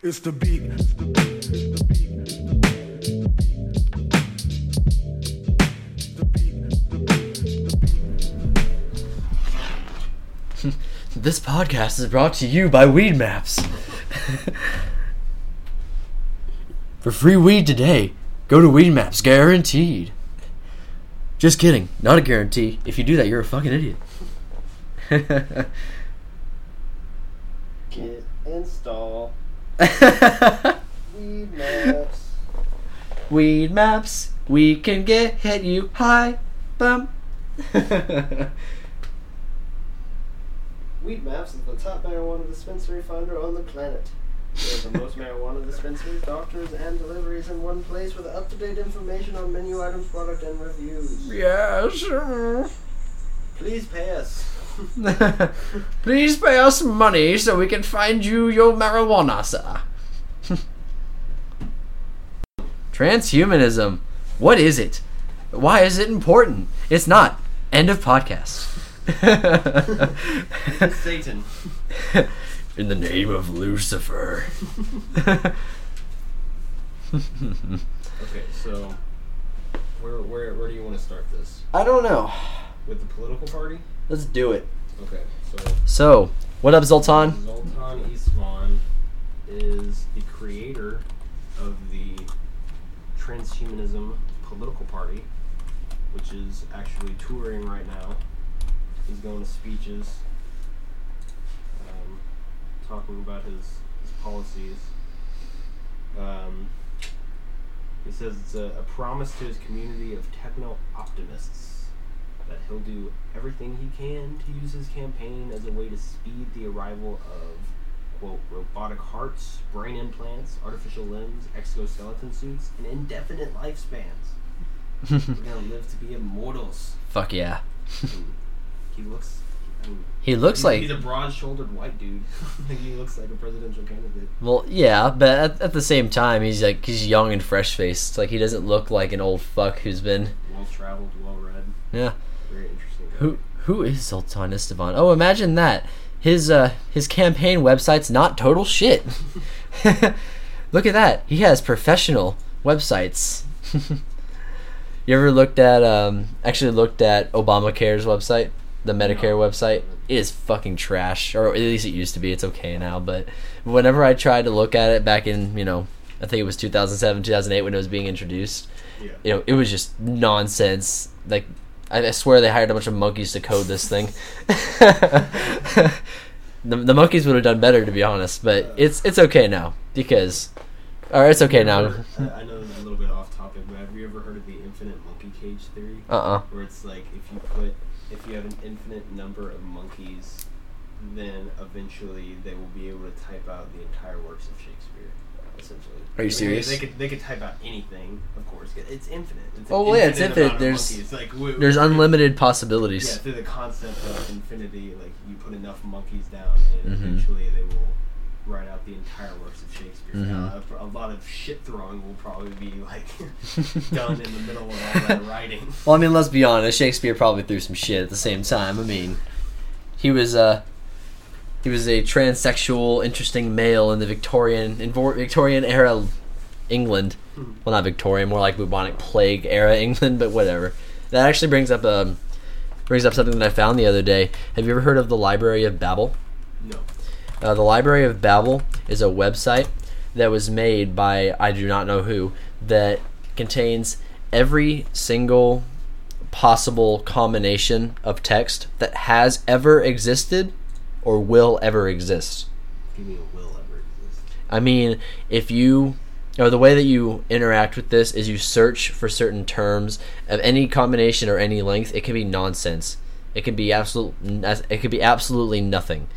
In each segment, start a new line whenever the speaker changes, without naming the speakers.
It's the beat. It's the beat. It's the beat. It's the beat. It's the beat. It's the beat. It's the beat.
This podcast is brought to you by Weed Maps. For free weed today, go to Weed Maps, guaranteed. Just kidding, not a guarantee. If you do that, you're a fucking idiot.
Get install weed maps.
Weed Maps, we can get hit you high. Bum.
Weed maps is the top marijuana dispensary finder on the planet. We have the most marijuana dispensaries, doctors, and deliveries in one place with up-to-date information on menu items, product, and reviews.
yes.
Please pay us.
Please pay us money so we can find you your marijuana, sir. Transhumanism. What is it? Why is it important? It's not. End of podcast.
Satan.
In the name of Lucifer.
Okay, so where where where do you want to start this?
I don't know.
With the political party?
Let's do it.
Okay, so
So, what up, Zoltan?
Zoltan Istvan is the creator of the transhumanism political party, which is actually touring right now. He's going to speeches, um, talking about his, his policies. Um, he says it's a, a promise to his community of techno optimists that he'll do everything he can to use his campaign as a way to speed the arrival of quote robotic hearts, brain implants, artificial limbs, exoskeleton suits, and indefinite lifespans. We're gonna live to be immortals.
Fuck yeah.
He looks. I mean,
He looks
he's,
like
he's a broad-shouldered white dude. like he looks like a presidential candidate.
Well, yeah, but at, at the same time, he's like he's young and fresh faced. Like he doesn't look like an old fuck who's been.
Well-traveled, well-read.
Yeah.
Very interesting. Guy.
Who who is Zoltan Istvan? Oh, imagine that. His uh his campaign website's not total shit. Look at that. He has professional websites. you ever looked at um actually looked at Obamacare's website, the Medicare
No.
website? It is fucking trash, or at least it used to be. It's okay now, but whenever I tried to look at it back in, you know, I think it was 2007, 2008 when it was being introduced,
Yeah.
you know, it was just nonsense. Like, I, swear they hired a bunch of monkeys to code this thing. the, the monkeys would have done better, to be honest. But it's it's okay now because, or it's okay now.
I know this is a little bit off topic, but have you ever heard of the infinite monkey cage theory?
Uh uh
Where it's like if you put if you have an infinite number of monkeys, then eventually they will be able to type out the entire works of Shakespeare. Essentially.
Are you
I mean,
serious?
They could they could type out anything, of course. It's infinite. It's
Oh, well, yeah, it's infinite. There's-
monkeys. like w-
There's
w-
unlimited
Yeah,
possibilities.
Yeah, through the concept of infinity, like you put enough monkeys down, and
Mhm.
eventually they will write out the entire works of Shakespeare.
Mhm.
Now, a, a lot of shit throwing will probably be like done in the middle of all that writing.
Well, I mean, let's be honest. Shakespeare probably threw some shit at the same time. I mean, he was uh, he was a transsexual, interesting male in the Victorian in Victorian era England.
Mhm.
Well, not Victorian, more like bubonic plague era England, but whatever. That actually brings up um, brings up something that I found the other day. Have you ever heard of the Library of Babel?
No.
Uh, the Library of Babel is a website that was made by I do not know who that contains every single possible combination of text that has ever existed or will ever exist.
Give me a will ever exist.
I mean, if you or the way that you interact with this is you search for certain terms of any combination or any length. It can be nonsense. It can be absolute. It could be absolutely nothing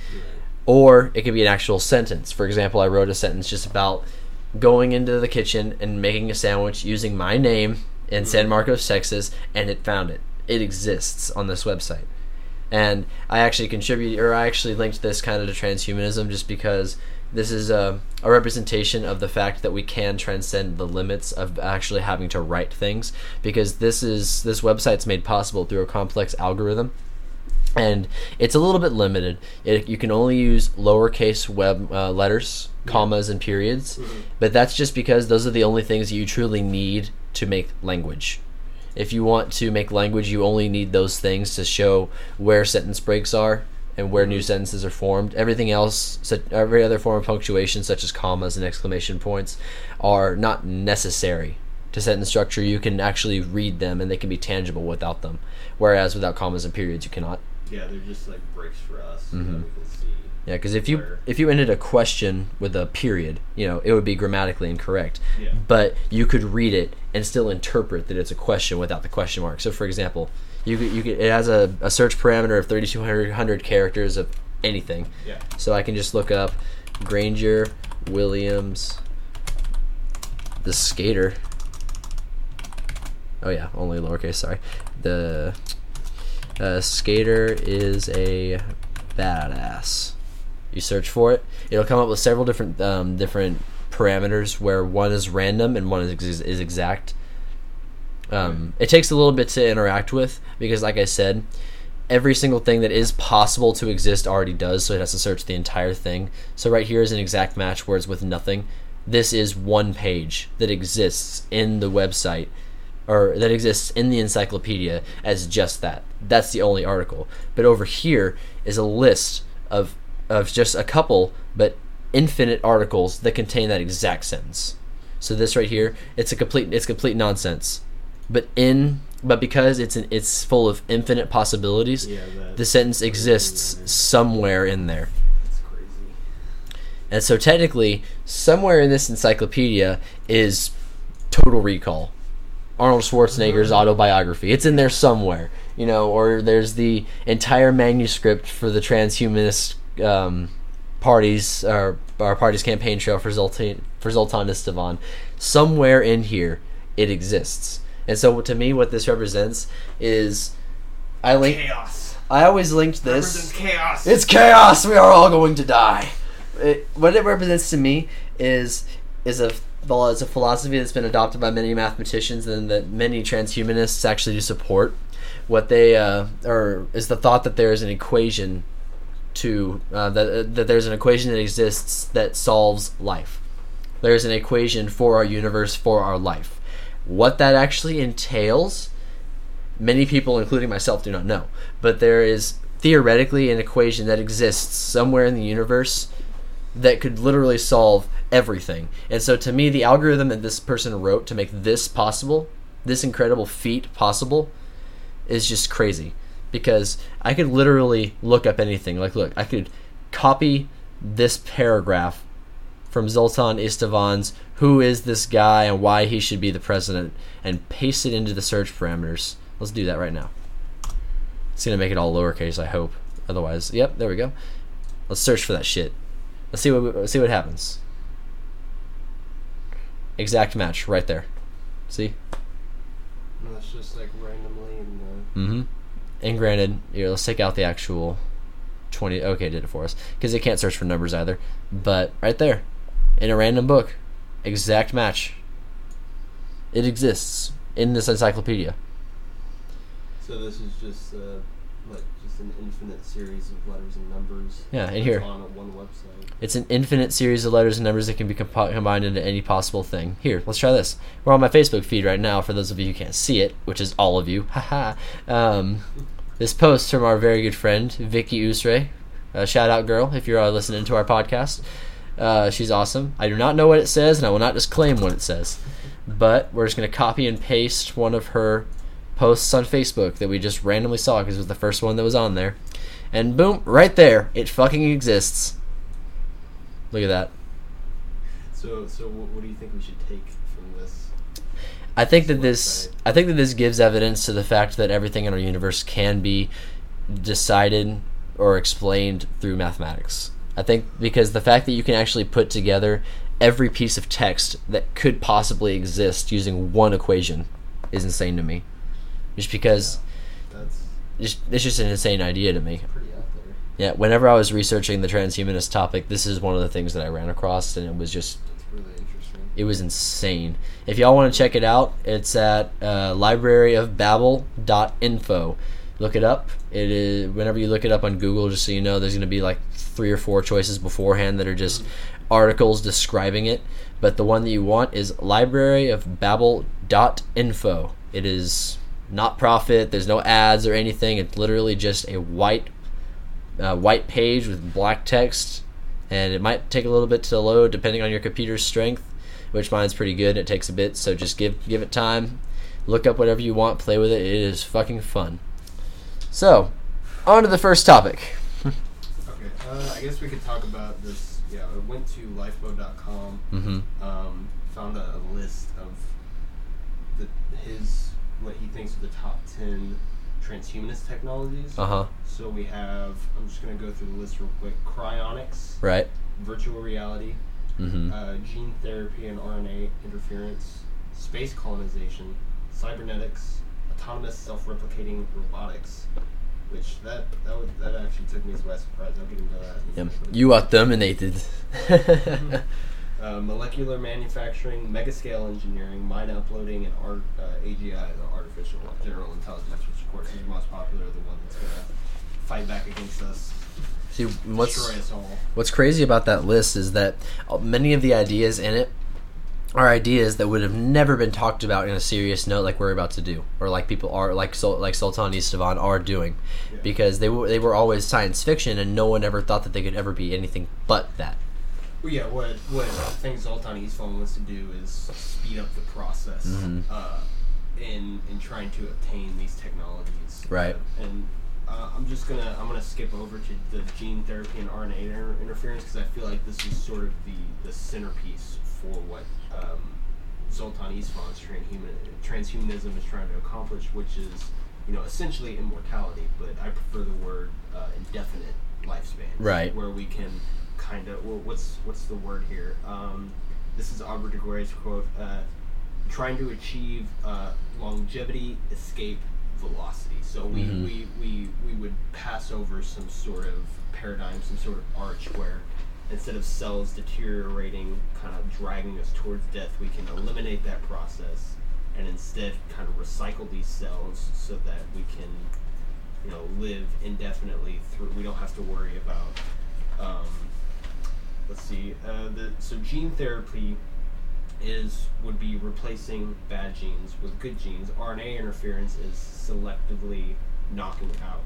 or it could be an actual sentence. For example, I wrote a sentence just about going into the kitchen and making a sandwich using my name in San mm-hmm. Marcos, Texas, and it found it. It exists on this website. And I actually contribute, or I actually linked this kind of to transhumanism just because this is a, a representation of the fact that we can transcend the limits of actually having to write things. Because this is this website's made possible through a complex algorithm. And it's a little bit limited. It, you can only use lowercase web uh, letters, commas, and periods, but that's just because those are the only things you truly need to make language. If you want to make language, you only need those things to show where sentence breaks are and where new sentences are formed. Everything else, such, every other form of punctuation, such as commas and exclamation points, are not necessary to sentence structure. You can actually read them and they can be tangible without them. Whereas without commas and periods, you cannot.
Yeah, they're just like breaks for us so
mm-hmm.
That we can see.
Yeah, because if you if you ended a question with a period, you know, it would be grammatically incorrect.
Yeah.
But you could read it and still interpret that it's a question without the question mark. So, for example, you could, you could, it has a, a search parameter of 3,200 characters of anything.
Yeah.
So I can just look up Granger Williams, the skater. Oh yeah, only lowercase. Sorry, the uh, skater is a badass. You search for it, it'll come up with several different um, different parameters where one is random and one is is exact. Um, it takes a little bit to interact with because, like I said, every single thing that is possible to exist already does, so it has to search the entire thing. So right here is an exact match where it's with nothing. This is one page that exists in the website or that exists in the encyclopedia as just that. That's the only article. But over here is a list of of just a couple but infinite articles that contain that exact sentence. So this right here, it's a complete it's complete nonsense. But in but because it's an, it's full of infinite possibilities,
Yeah,
the sentence exists somewhere in there.
That's crazy.
And so technically, somewhere in this encyclopedia is Total Recall, Arnold Schwarzenegger's mm-hmm. autobiography. It's in there somewhere, you know, or there's the entire manuscript for the transhumanist um, parties or our party's campaign trail for Zoltan for Zoltan Istvan. Somewhere in here, it exists. And so to me, what this represents is, I link.
Chaos.
I always linked this.
Represents chaos.
It's chaos. We are all going to die. It, what it represents to me is is a well, it's a philosophy that's been adopted by many mathematicians and that many transhumanists actually do support. What they uh, or is the thought that there is an equation to uh, that that there's an equation that exists that solves life. There's an equation for our universe for our life. What that actually entails many people, including myself, do not know. But there is theoretically an equation that exists somewhere in the universe that could literally solve everything. And so, to me, the algorithm that this person wrote to make this possible, this incredible feat possible, is just crazy. Because I could literally look up anything. Like, look, I could copy this paragraph from Zoltan Istvan's who is this guy and why he should be the president and paste it into the search parameters. Let's do that right now. It's gonna make it all lowercase, I hope. Otherwise, yep, there we go. Let's search for that shit. Let's see what let's see what happens. Exact match right there. See?
No, that's just like randomly in the.
Mm-hmm. And granted, here, let's take out the actual twenty. Okay, it did it for us because it can't search for numbers either. But right there, in a random book, exact match. It exists in this encyclopedia.
So this is just uh, like just an infinite series of letters and numbers.
Yeah, and here.
on one website.
It's an infinite series of letters and numbers that can be compo- combined into any possible thing. Here, let's try this. We're on my Facebook feed right now. For those of you who can't see it, which is all of you, haha. um, this post from our very good friend Vicky Usre. Uh, shout out, girl, if you're listening to our podcast. Uh, she's awesome. I do not know what it says, and I will not disclaim what it says. But we're just going to copy and paste one of her posts on Facebook that we just randomly saw because it was the first one that was on there. And boom, right there, it fucking exists. Look at that.
So so what, what do you think we should take?
I think that this I think that this gives evidence to the fact that everything in our universe can be decided or explained through mathematics. I think because the fact that you can actually put together every piece of text that could possibly exist using one equation is insane to me. Just because
That's
just, it's just an insane idea to me.
pretty out there.
Yeah, whenever I was researching the transhumanist topic, this is one of the things that I ran across and it was just
really.
It was insane. If y'all want to check it out, it's at uh, libraryofbabel.info. Look it up. It is whenever you look it up on Google, just so you know, there's going to be like three or four choices beforehand that are just articles describing it. But the one that you want is libraryofbabel.info. It is not profit. There's no ads or anything. It's literally just a white uh, white page with black text, and it might take a little bit to load depending on your computer's strength. Which mine's pretty good. It takes a bit, so just give give it time. Look up whatever you want. Play with it. It is fucking fun. So, on to the first topic.
Okay, uh, I guess we could talk about this. Yeah, I went to lifeboat.com,
Mm-hmm.
um, found a, a list of the his what he thinks are the top ten transhumanist technologies.
Uh huh.
So we have. I'm just gonna go through the list real quick. Cryonics,
Right.
virtual reality,
Mm-hmm.
uh, gene therapy and RNA interference, space colonization, cybernetics, autonomous self-replicating robotics. Which that that would, that actually took me as by surprise. I'll get into that.
Yep. You are and they
uh, molecular manufacturing, megascale engineering, mind uploading, and art, uh, AGI, the artificial general intelligence, which of course is the most popular, the one that's gonna fight back against us,
See, what's
destroy us all.
What's crazy about that list is that uh, many of the ideas in it are ideas that would have never been talked about in a serious note, like we're about to do, or like people are, like Sul- like Zoltan Istvan are doing,
Yeah.
because they were they were always science fiction, and no one ever thought that they could ever be anything but that.
Well, yeah, what what I think Zoltan Istvan wants to do is speed up the process
Mhm.
uh, in in trying to obtain these technologies.
Right.
Uh, and uh, I'm just gonna I'm gonna skip over to the gene therapy and RNA inter- interference because I feel like this is sort of the the centerpiece for what um, Zoltan Istvan's transhuman transhumanism is trying to accomplish, which is you know essentially immortality, but I prefer the word uh, indefinite lifespan.
Right.
Where we can kind of well, what's what's the word here? Um, this is Aubrey de Grey's quote: uh, "Trying to achieve uh, longevity, escape velocity." So we,
Mhm.
we we we would pass over some sort of paradigm, some sort of arch where instead of cells deteriorating, kind of dragging us towards death, we can eliminate that process and instead kind of recycle these cells so that we can you know live indefinitely through we don't have to worry about um, let's see uh, the so gene therapy is would be replacing bad genes with good genes RNA interference is selectively knocking out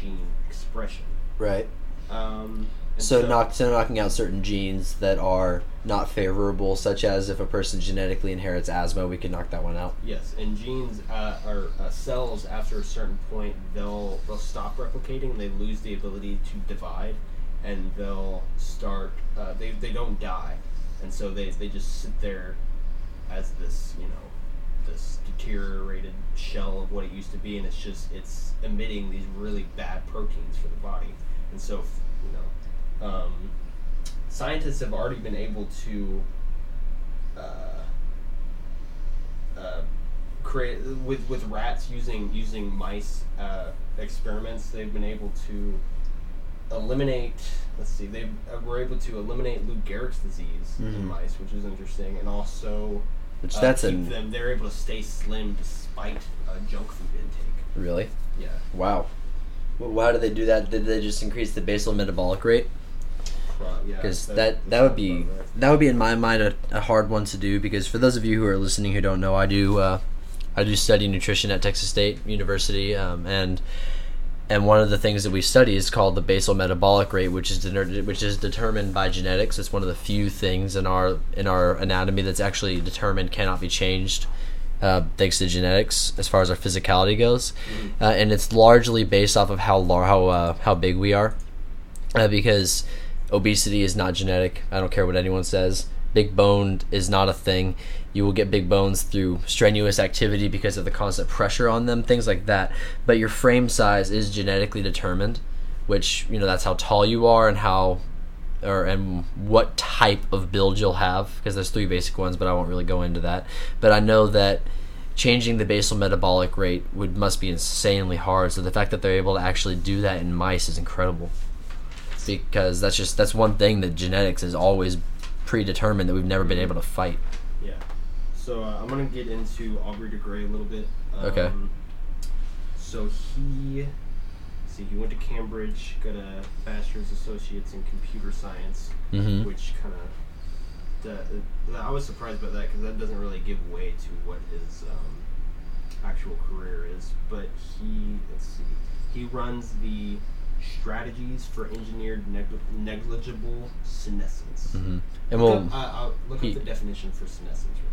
gene expression
Right.
um, and
So, knock, so knocking out certain genes that are not favorable, such as if a person genetically inherits asthma, we can knock that one out.
Yes, and genes uh, or uh, cells after a certain point they'll they'll stop replicating. They lose the ability to divide, and they'll start. Uh, they they don't die, and so they they just sit there as this you know this deteriorated shell of what it used to be, and it's just it's emitting these really bad proteins for the body, and so you know. Um, scientists have already been able to uh, uh, create with with rats using using mice uh, experiments. They've been able to eliminate. Let's see, they uh, were able to eliminate Lou Gehrig's disease
Mhm.
in mice, which is interesting, and also
Which
uh,
that's
keep
an
them. They're able to stay slim despite uh, junk food intake.
really
Yeah.
wow. Well, why did they do that? Did they just increase the basal metabolic rate?
Pro- yeah,
because
that-
that, that would be that would be in my mind a, a hard one to do because for those of you who are listening who don't know I do uh, I do study nutrition at Texas State University um, and and one of the things that we study is called the basal metabolic rate which is deter- which is determined by genetics it's one of the few things in our in our anatomy that's actually determined cannot be changed uh, thanks to genetics as far as our physicality goes uh, and it's largely based off of how lar- how uh, how big we are uh, because obesity is not genetic. I don't care what anyone says. Big boned is not a thing. You will get big bones through strenuous activity because of the constant pressure on them, things like that. But your frame size is genetically determined, which you know that's how tall you are and how or and what type of build you'll have because there's three basic ones, but I won't really go into that. But I know that changing the basal metabolic rate would must be insanely hard. So the fact that they're able to actually do that in mice is incredible because that's just that's one thing that genetics is always predetermined that we've never been able to fight.
Yeah. So uh, I'm gonna get into Aubrey de Grey a little bit. Um,
Okay.
so he, see, he went to Cambridge, got a bachelor's associates in computer science,
Mhm.
which kind of. I was surprised by that because that doesn't really give way to what his um, actual career is. But he, let's see, he runs the strategies for engineered negli- negligible senescence.
hmm And
Look
we'll.
up, uh, uh, look
he-
up the definition for senescence quick.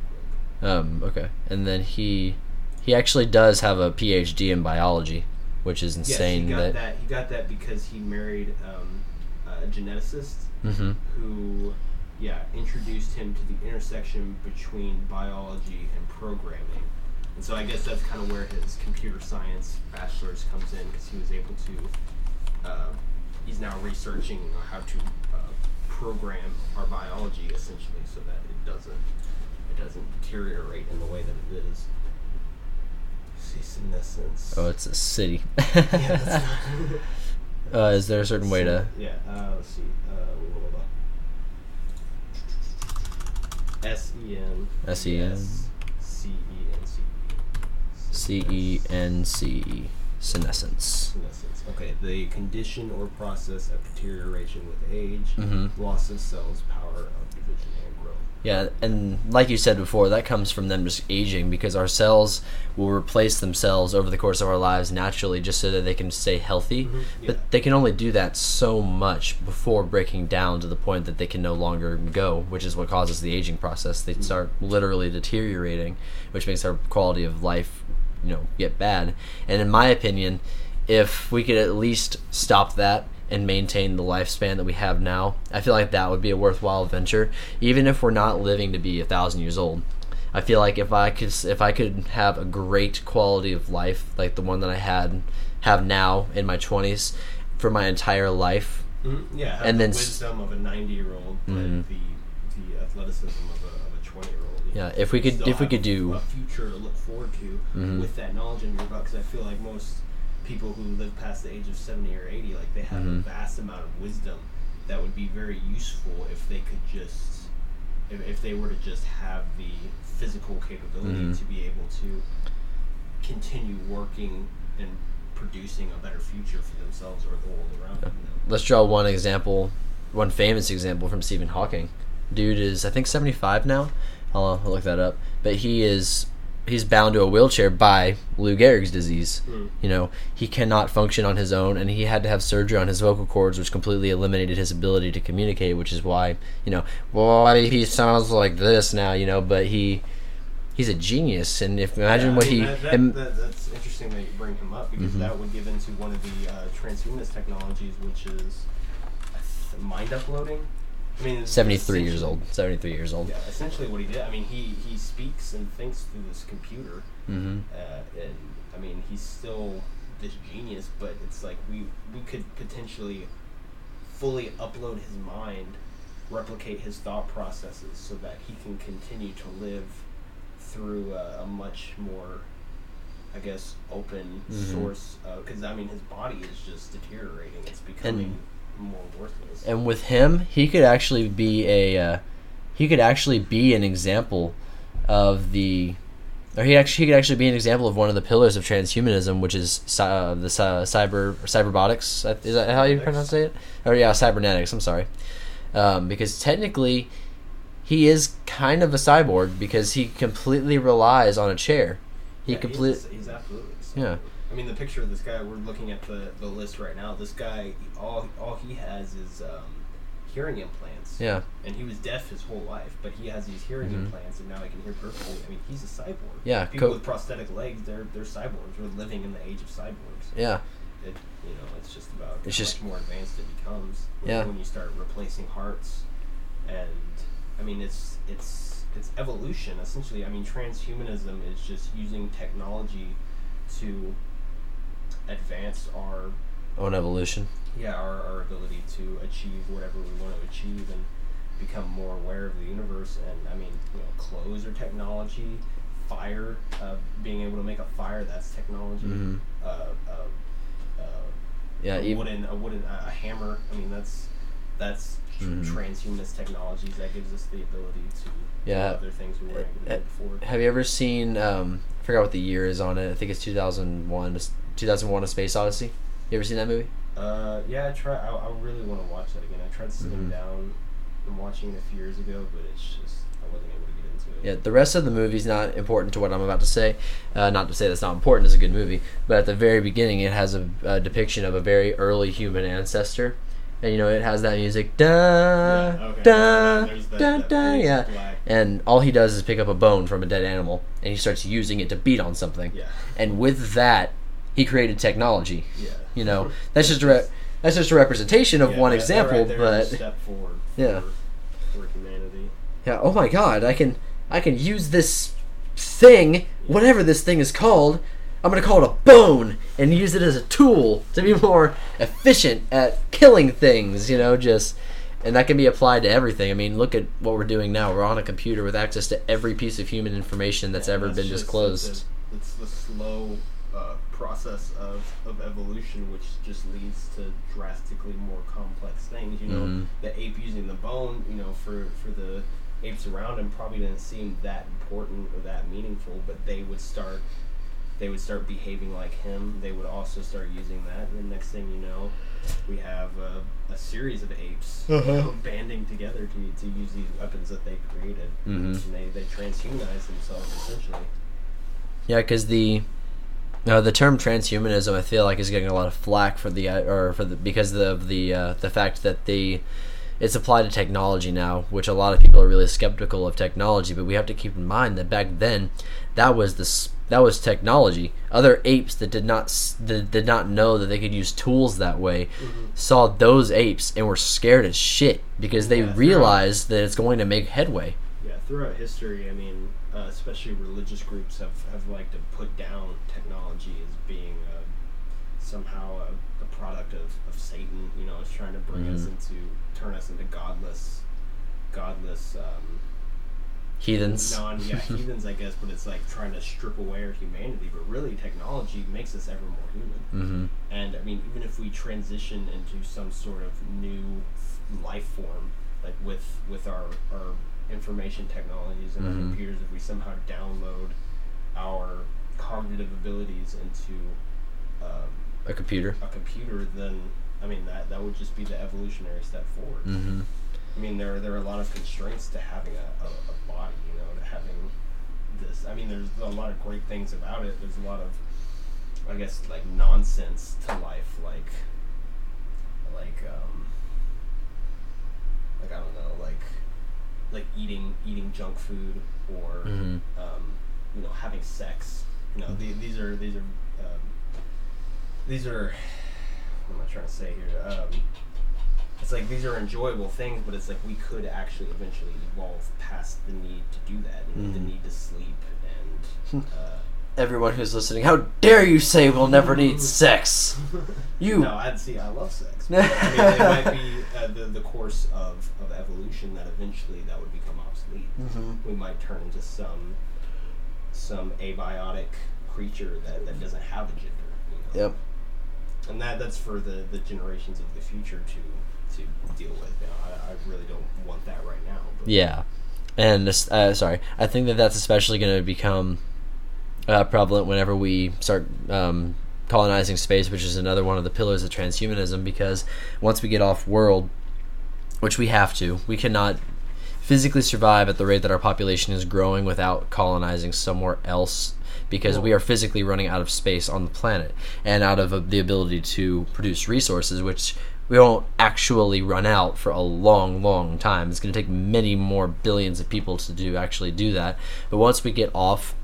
Um, okay, and then he he actually does have a PhD in biology, which is insane.
yes, he got
that,
that. He got that because he married um, a geneticist
hmm
who, yeah, introduced him to the intersection between biology and programming. And so I guess that's kind of where his computer science bachelor's comes in because he was able to. Uh, he's now researching how to uh, program our biology essentially so that it doesn't doesn't deteriorate in the way that it is. Senescence.
Oh, it's a city.
yeah,
uh, is there a certain way to?
Yeah, uh, let's see. Uh. S E N
S E N.
C E N C E.
C E N C E. Senescence.
Senescence. Okay, the condition or process of deterioration with age,
Mhm.
loss of cells, power of division.
Yeah, and like you said before, that comes from them just aging because our cells will replace themselves over the course of our lives naturally just so that they can stay healthy.
Mhm, yeah.
But they can only do that so much before breaking down to the point that they can no longer go, which is what causes the aging process. They start literally deteriorating, which makes our quality of life, you know, get bad. And in my opinion, if we could at least stop that and maintain the lifespan that we have now, I feel like that would be a worthwhile venture, even if we're not living to be a thousand years old. I feel like if I could if I could have a great quality of life like the one that I had have now in my 20s for my entire life,
Mhm, Yeah, have
And
the
then s-
wisdom of a ninety-year-old, but
Mhm.
the the athleticism of a, twenty-year-old.
Yeah,
know,
if we could- if we could do-
a future to look forward to
Mhm.
with that knowledge in your because I feel like most people who live past the age of seventy or eighty, like they have
Mhm.
a vast amount of wisdom that would be very useful if they could just, if, if they were to just have the physical capability
Mhm.
to be able to continue working and producing a better future for themselves or the world around them. You know?
let's draw one example, one famous example from Stephen Hawking. Dude is I think 75 now. I'll, I'll look that up. But he is he's bound to a wheelchair by Lou Gehrig's disease.
Mm.
You know, he cannot function on his own and he had to have surgery on his vocal cords which completely eliminated his ability to communicate, which is why, you know, why he sounds like this now, you know, but he he's a genius and if imagine
Yeah,
what
I mean,
he
That, that,
im-
that, that's interesting that you bring him up because
Mhm.
that would give into one of the uh, transhumanist technologies, which is mind uploading. I mean,
73 years old. 73 years old.
Yeah, essentially what he did. I mean, he he speaks and thinks through this computer,
mm-hmm.
uh, and I mean, he's still this genius. But it's like we we could potentially fully upload his mind, replicate his thought processes, so that he can continue to live through a, a much more, I guess, open
Mhm.
source. Because I mean, his body is just deteriorating. It's becoming more worthless.
and with him, he could actually be a uh, he could actually be an example of the or he actually he could actually be an example of one of the pillars of transhumanism, which is uh, the cy- cyber cyberbotics. Uh, Is that how you pronounce it? Or yeah, cybernetics. I'm sorry, um, because technically he is kind of a cyborg because he completely relies on a chair. He
Yeah,
complete
He's, he's absolutely.
Yeah.
I mean, the picture of this guy. We're looking at the, the list right now. This guy, all all he has is um, hearing implants.
yeah
And he was deaf his whole life, but he has these hearing
Mhm.
implants, and now he can hear perfectly. I mean, he's a cyborg.
Yeah,
People
co-
with prosthetic legs, they're they're cyborgs. We're living in the age of cyborgs.
yeah
It, you know, it's just about
It's
how
just-
much more advanced it becomes. when-
Yeah.
When you start replacing hearts, and I mean, it's it's it's evolution essentially. I mean, transhumanism is just using technology to advance our
own evolution.
yeah our, our ability to achieve whatever we want to achieve and become more aware of the universe and i mean you know clothes are technology fire uh, being able to make a fire that's technology
Mhm.
uh, uh, uh,
Yeah,
a
even-
wooden a wooden a hammer i mean that's that's
Mhm.
transhumanist technologies that gives us the ability to
Yeah.
other things we weren't able to do before
Have you ever seen? Um, I forgot what the year is on it. I think it's two thousand one. 2001: A Space Odyssey. You ever seen that movie?
Uh, yeah, I try. I, I really want to watch that again. I tried sitting
Mhm.
down and watching it a few years ago, but it's just I wasn't able to get into it.
Yeah, the rest of the movie's not important to what I'm about to say. Uh, not to say that's not important. It's a good movie, but at the very beginning, it has a, a depiction of a very early human ancestor, and you know it has that music da
Yeah, okay.
da
that-
da
that
da yeah,
black-
and all he does is pick up a bone from a dead animal, and he starts using it to beat on something,
Yeah.
and with that, he created technology.
Yeah.
You know, that's just a re- that's just a representation of
Yeah,
one
that- that
example,
right
but
step forward.
Yeah.
For, for humanity.
Yeah. Oh my God! I can I can use this thing, whatever this thing is called. I'm gonna call it a bone and use it as a tool to be more efficient at killing things. You know, just and that can be applied to everything. I mean, look at what we're doing now. We're on a computer with access to every piece of human information that's
Yeah,
ever been
just
disclosed.
It's, it's the slow process of, of evolution, which just leads to drastically more complex things. You know,
Mhm.
the ape using the bone, you know, for for the apes around him probably didn't seem that important or that meaningful, but they would start they would start behaving like him. They would also start using that, and the next thing you know, we have a, a series of apes
Uh-huh.
know, banding together to, to use these weapons that they created,
Mhm.
and they they transhumanize themselves essentially.
Yeah, because the uh, the term transhumanism, I feel like, is getting a lot of flack for the uh, or for the because of the uh, the fact that the it's applied to technology now, which a lot of people are really skeptical of technology. But we have to keep in mind that back then, that was this that was technology. Other apes that did not that did not know that they could use tools that way saw those apes and were scared as shit because they
Yeah,
realized that it's going to make headway.
Throughout history, I mean, uh, especially religious groups have, have liked to put down technology as being uh, somehow a, a product of, of Satan. You know, it's trying to bring us
Mhm.
into turn us into godless, godless. Um,
Heathens.
non yeah heathens I guess, but it's like trying to strip away our humanity. But really, technology makes us ever more human.
Mm-hmm.
And I mean, even if we transition into some sort of new life form, like with with our our information technologies and
Mhm.
our computers, if we somehow download our cognitive abilities into um,
A computer.
a computer, then I mean that that would just be the evolutionary step forward.
Mm-hmm.
I mean, there there are a lot of constraints to having a, a, a body, you know, to having this. I mean, there's a lot of great things about it. There's a lot of, I guess, like nonsense to life, like, like, um, like I don't know, like, like eating eating junk food or,
Mhm.
um, you know, having sex. You know, the, these are these are um, these are. What am I trying to say here? Um, it's like these are enjoyable things, but it's like we could actually eventually evolve past the need to do that, you know, the need to sleep and. Uh,
Everyone who's listening, how dare you say we'll never need sex? You.
No, I'd see. I love sex. But, I mean, it might be uh, the the course of, of evolution that eventually that would become obsolete.
Mm-hmm.
We might turn into some some abiotic creature that, that doesn't have a gender. You know?
Yep.
And that that's for the, the generations of the future to to deal with. You know, I, I really don't want that right now. But
Yeah, and this- uh, sorry, I think that that's especially going to become uh, prevalent whenever we start um, colonizing space, which is another one of the pillars of transhumanism. Because once we get off world, which we have to, we cannot physically survive at the rate that our population is growing without colonizing somewhere else. Because we are physically running out of space on the planet and out of uh, the ability to produce resources, which we won't actually run out for a long, long time. It's going to take many more billions of people to do actually do that. But once we get off,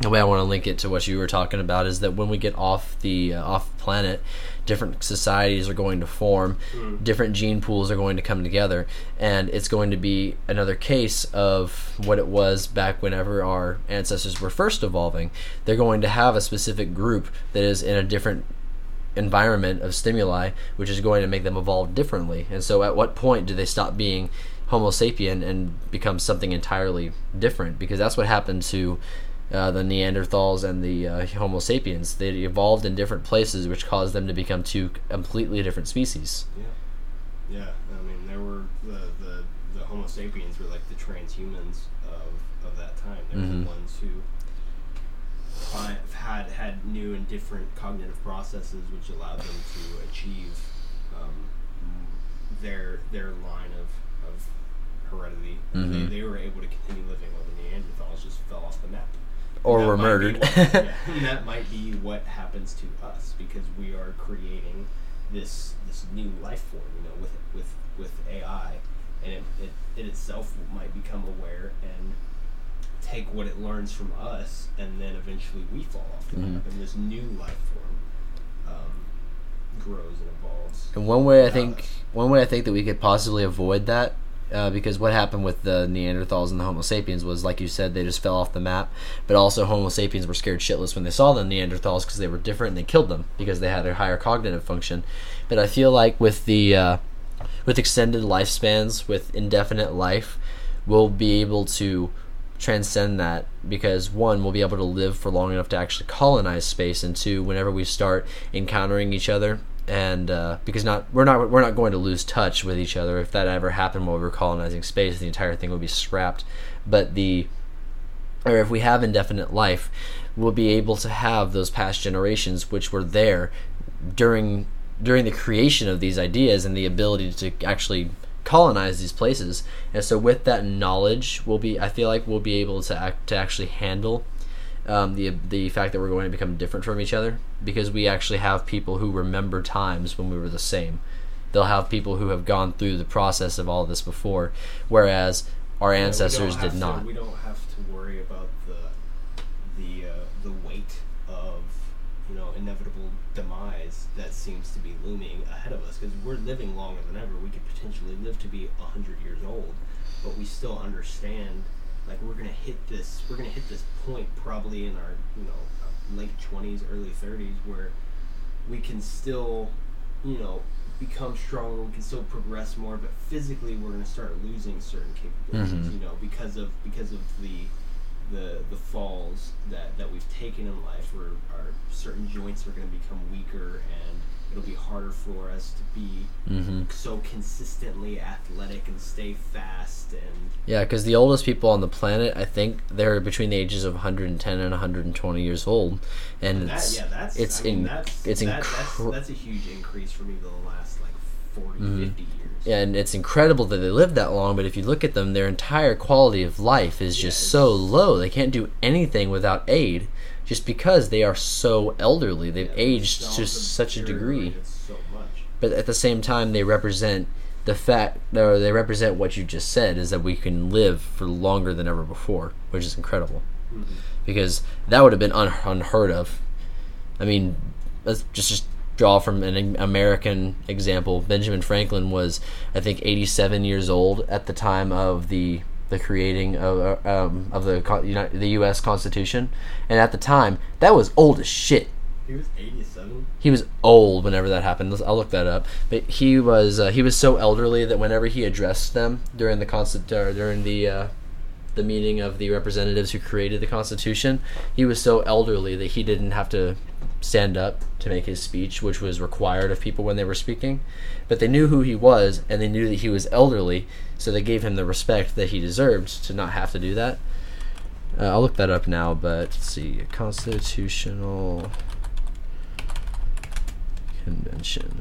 the way I want to link it to what you were talking about is that when we get off the uh, off planet, different societies are going to form, different gene pools are going to come together, and it's going to be another case of what it was back whenever our ancestors were first evolving. They're going to have a specific group that is in a different environment of stimuli, which is going to make them evolve differently. And so, at what point do they stop being Homo sapien and become something entirely different? Because that's what happened to uh, the Neanderthals and the uh, Homo sapiens. They evolved in different places, which caused them to become two completely different species.
Yeah, yeah. I mean, there were the the, the Homo sapiens were like the transhumans of, of that time. They were
Mhm.
the ones who had had new and different cognitive processes which allowed them to achieve um, their their line of, of heredity.
Mhm.
They, they were able to continue living while the Neanderthals just fell off the map.
Or
That
were murdered.
what- that might be what happens to us because we are creating this this new life form, you know, with with with AI, and it, it, it itself might become aware and take what it learns from us, and then eventually we fall off the map,
Mhm.
and this new life form um, grows and evolves.
And one way I
Yeah.
think one way I think that we could possibly avoid that, uh, because what happened with the Neanderthals and the Homo sapiens was, like you said, they just fell off the map. But also, Homo sapiens were scared shitless when they saw the Neanderthals because they were different and they killed them because they had a higher cognitive function. But I feel like with the uh, with extended lifespans, with indefinite life, we'll be able to transcend that because one, we'll be able to live for long enough to actually colonize space, and two, whenever we start encountering each other, and uh, because not we're not we're not going to lose touch with each other. If that ever happened while we were colonizing space, the entire thing would be scrapped. But the or if we have indefinite life, we'll be able to have those past generations which were there during during the creation of these ideas and the ability to actually colonize these places. And so with that knowledge, we'll be I feel like we'll be able to act, to actually handle um, the the fact that we're going to become different from each other because we actually have people who remember times when we were the same. They'll have people who have gone through the process of all this before, whereas our
Yeah,
ancestors did
to-
not.
We don't have to worry about the the uh, the weight of you know inevitable demise that seems to be looming ahead of us because we're living longer than ever. We could potentially live to be hundred years old, but we still understand like we're gonna hit this. We're gonna hit this point probably in our you know uh, late twenties, early thirties where we can still you know become stronger we can still progress more but physically we're going to start losing certain capabilities
Mhm.
you know because of because of the the the falls that that we've taken in life where our certain joints are going to become weaker and it'll be harder for us to be
hmm
so consistently athletic and stay fast and
Yeah, because the oldest people on the planet, I think, they're between the ages of 110 and 120 years old, and
that,
it's
yeah that's
it's
I mean,
in
that's,
it's
that,
incre-
that's, that's a huge increase for me the last like 40
Mhm.
50 years
Yeah, and it's incredible that they live that long, but if you look at them, their entire quality of life is just
it's-
so low. They can't do anything without aid just because they are so elderly. They've
Yeah,
aged to such a degree.
so
But at the same time, they represent the fact, or they represent what you just said, is that we can live for longer than ever before, which is incredible.
Mhm.
Because that would have been un- unheard of. I mean, let's just, just draw from an American example. Benjamin Franklin was, I think, 87 years old at the time of the the creating of uh, um, of the con- Uni- the U.S. Constitution, and at the time that was old as shit.
He was 87.
He was old whenever that happened. I'll look that up. But he was uh, he was so elderly that whenever he addressed them during the constant or during the uh, the meeting of the representatives who created the Constitution, he was so elderly that he didn't have to stand up to make his speech, which was required of people when they were speaking. But they knew who he was, and they knew that he was elderly, so they gave him the respect that he deserved to not have to do that. Uh, I'll look that up now, but let's see. Constitutional Convention.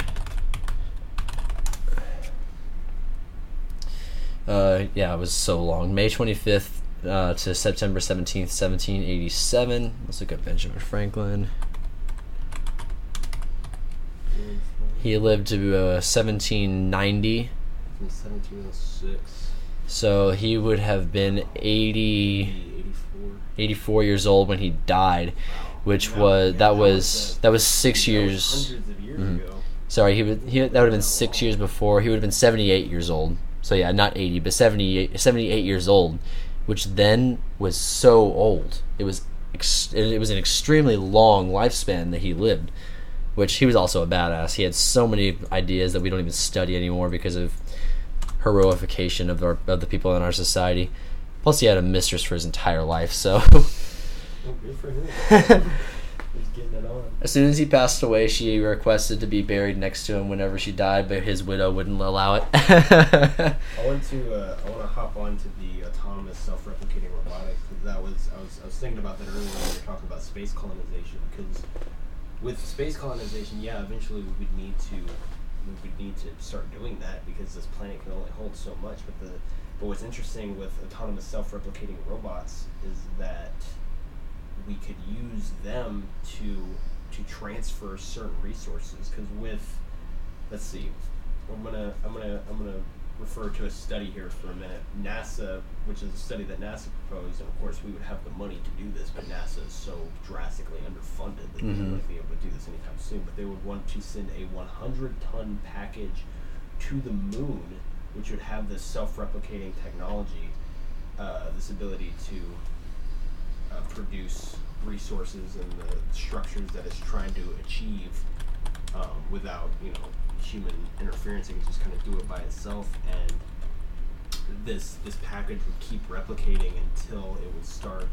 Uh, yeah, it was so long. May 25th uh, to September 17th, 1787. Let's look at Benjamin Franklin. He lived to uh, 1790,
From 1706.
so he would have been 80,
84.
84 years old when he died, which
Yeah,
was that
was
that was six years.
Hundreds of years
Mhm.
ago.
Sorry, he would he that would have been six years before. He would have been 78 years old. So yeah, not 80, but 78, 78 years old, which then was so old. It was ex- it was an extremely long lifespan that he lived, which he was also a badass. He had so many ideas that we don't even study anymore because of heroification of our of the people in our society. Plus, he had a mistress for his entire life, so
good for him. He's getting it on.
As soon as he passed away, she requested to be buried next to him whenever she died, but his widow wouldn't allow it.
I want to uh, I want to hop on to the autonomous self-replicating robotics that was I was I was thinking about that earlier when we were talking about space colonization because with space colonization, yeah, eventually we would need to we would need to start doing that because this planet can only hold so much. But the but what's interesting with autonomous self-replicating robots is that we could use them to to transfer certain resources because with let's see i'm gonna i'm gonna i'm gonna refer to a study here for a minute nasa which is a study that nasa proposed and of course we would have the money to do this but nasa is so drastically underfunded that they
Mhm.
wouldn't be able to do this anytime soon but they would want to send a 100 ton package to the moon which would have this self-replicating technology uh, this ability to uh, produce resources and the structures that it's trying to achieve um, without you know human interference. It can just kind of do it by itself, and this this package would keep replicating until it would start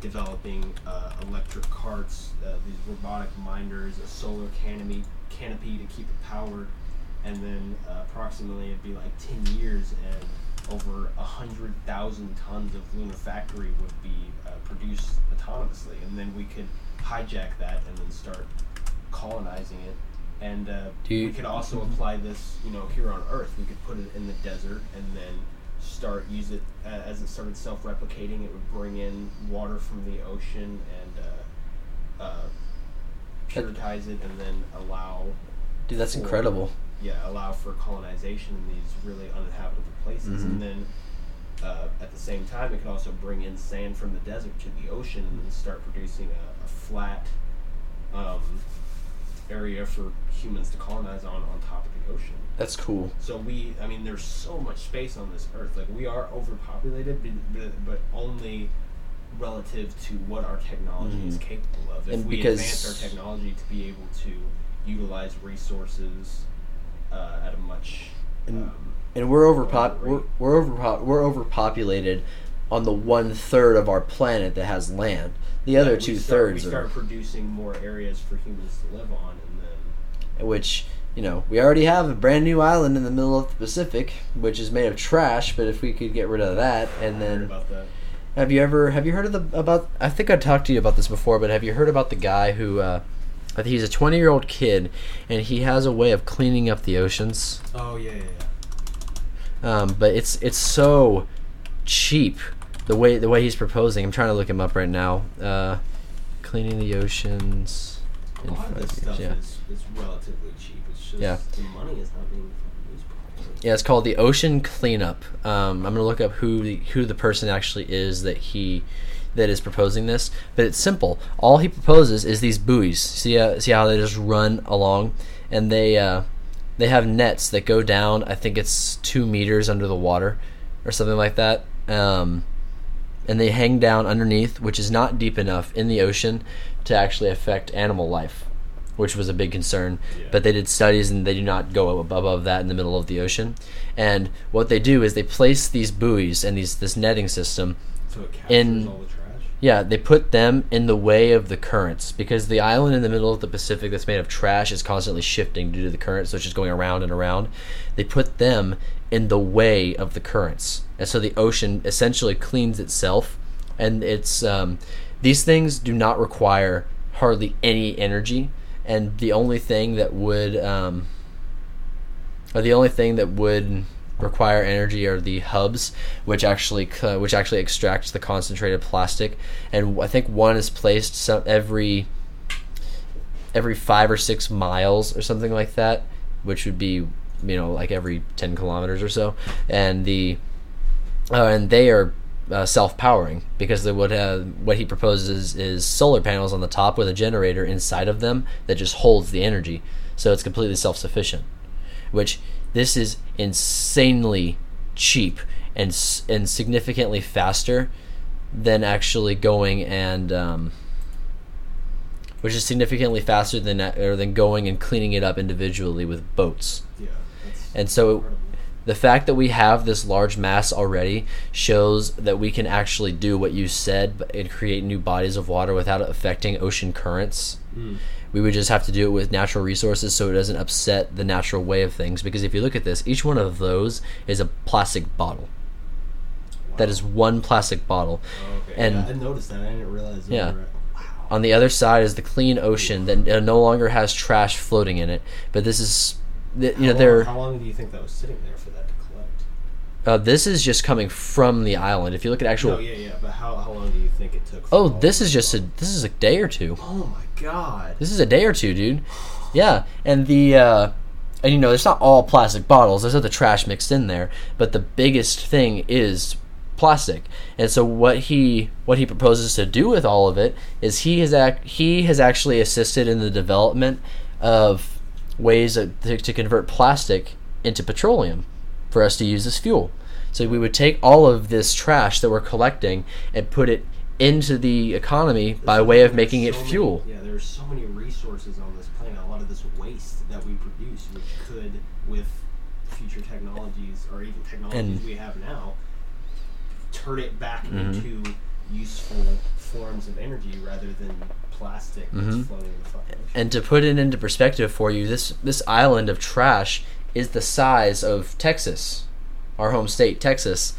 developing uh, electric carts, uh, these robotic minders, a solar canopy canopy to keep it powered, and then uh, approximately it'd be like ten years and over a hundred thousand tons of lunar factory would be uh, produced autonomously, and then we could hijack that and then start colonizing it. And uh, we could also apply this, you know, here on Earth. We could put it in the desert and then start use it uh, as it started self-replicating. It would bring in water from the ocean and uh, uh, puritize it, and then allow
Dude, that's
for-
incredible.
yeah, allow for colonization in these really uninhabitable places,
Mhm.
and then uh, at the same time, it could also bring in sand from the desert to the ocean, and then start producing a, a flat um, area for humans to colonize on on top of the ocean.
That's cool.
So we, I mean, there's so much space on this earth. Like we are overpopulated, but, but, only relative to what our technology is
Mhm.
capable of. If
And
we advance our technology to be able to utilize resources uh, at a much
And-
um,
And we're overpop we're we're overpop we're overpopulated on the one third of our planet that has land. The other two
start,
thirds
we
are
start producing more areas for humans to live on, and then
which you know we already have a brand new island in the middle of the Pacific, which is made of trash. But if we could get rid of that, and then
about that.
have you ever have you heard of the about? I think I talked to you about this before, but have you heard about the guy who? Uh, I think he's a 20 year old kid, and he has a way of cleaning up the oceans.
Oh yeah, yeah, yeah.
Um, but it's it's so cheap the way the way he's proposing. I'm trying to look him up right now. Uh, cleaning the oceans.
A lot of this
years,
stuff
yeah.
is, is relatively cheap. It's just
Yeah.
the money is not being used properly.
Yeah, it's called the Ocean Cleanup. Um, I'm gonna look up who the, who the person actually is that he that is proposing this. But it's simple. All he proposes is these buoys. See, uh, see how they just run along, and they uh, they have nets that go down. I think it's two meters under the water, or something like that. Um, and they hang down underneath, which is not deep enough in the ocean to actually affect animal life, which was a big concern.
Yeah.
But they did studies and they do not go above that in the middle of the ocean. And what they do is they place these buoys and these this netting system.
So it
In-
all the trash.
Yeah, they put them in the way of the currents because the island in the middle of the Pacific that's made of trash is constantly shifting due to the currents, so it's just going around and around. They put them in the way of the currents, and so the ocean essentially cleans itself. And it's um, these things do not require hardly any energy, and the only thing that would um, or the only thing that would require energy are the hubs, which actually c- which actually extracts the concentrated plastic, and I think one is placed some, every every five or six miles or something like that, which would be you know like every ten kilometers or so, and the uh, and they are uh, self-powering because they would have what he proposes is solar panels on the top with a generator inside of them that just holds the energy, so it's completely self-sufficient. Which this is insanely cheap and and significantly faster than actually going and um, which is significantly faster than or than going and cleaning it up individually with boats.
Yeah. That's
And so the fact that we have this large mass already shows that we can actually do what you said and create new bodies of water without affecting ocean currents.
Mm.
We would just have to do it with natural resources so it doesn't upset the natural way of things. Because if you look at this, each one of those is a plastic bottle. That is one plastic bottle.
Oh, okay.
and-
yeah, I noticed that. I didn't realize.
Yeah.
Wow.
On the other side is the clean ocean that uh, no longer has trash floating in it. But this is, you know,
how,
they're.
long, how long do you think that was sitting there for that to collect?
Uh, this is just coming from the island. If you look at actual,
No, yeah, yeah. But how, how long do you think it took?
oh, this is just a this is a day or two.
Oh my god.
This is a day or two, dude. Yeah, and the uh, and you know, it's not all plastic bottles. There's other trash mixed in there, but the biggest thing is plastic. And so what he what he proposes to do with all of it is he has ac- he has actually assisted in the development of ways that, to, to convert plastic into petroleum for us to use as fuel. So we would take all of this trash that we're collecting and put it into the economy by way of
There's
making it
so many-
fuel.
yeah, there's so many resources on this planet. A lot of this waste that we produce, which could, with future technologies or even technologies
And-
we have now, turn it back
Mhm.
into useful forms of energy rather than plastic that's
Mhm.
floating in the fucking ocean.
And to put it into perspective for you, this this island of trash is the size of Texas, our home state, Texas.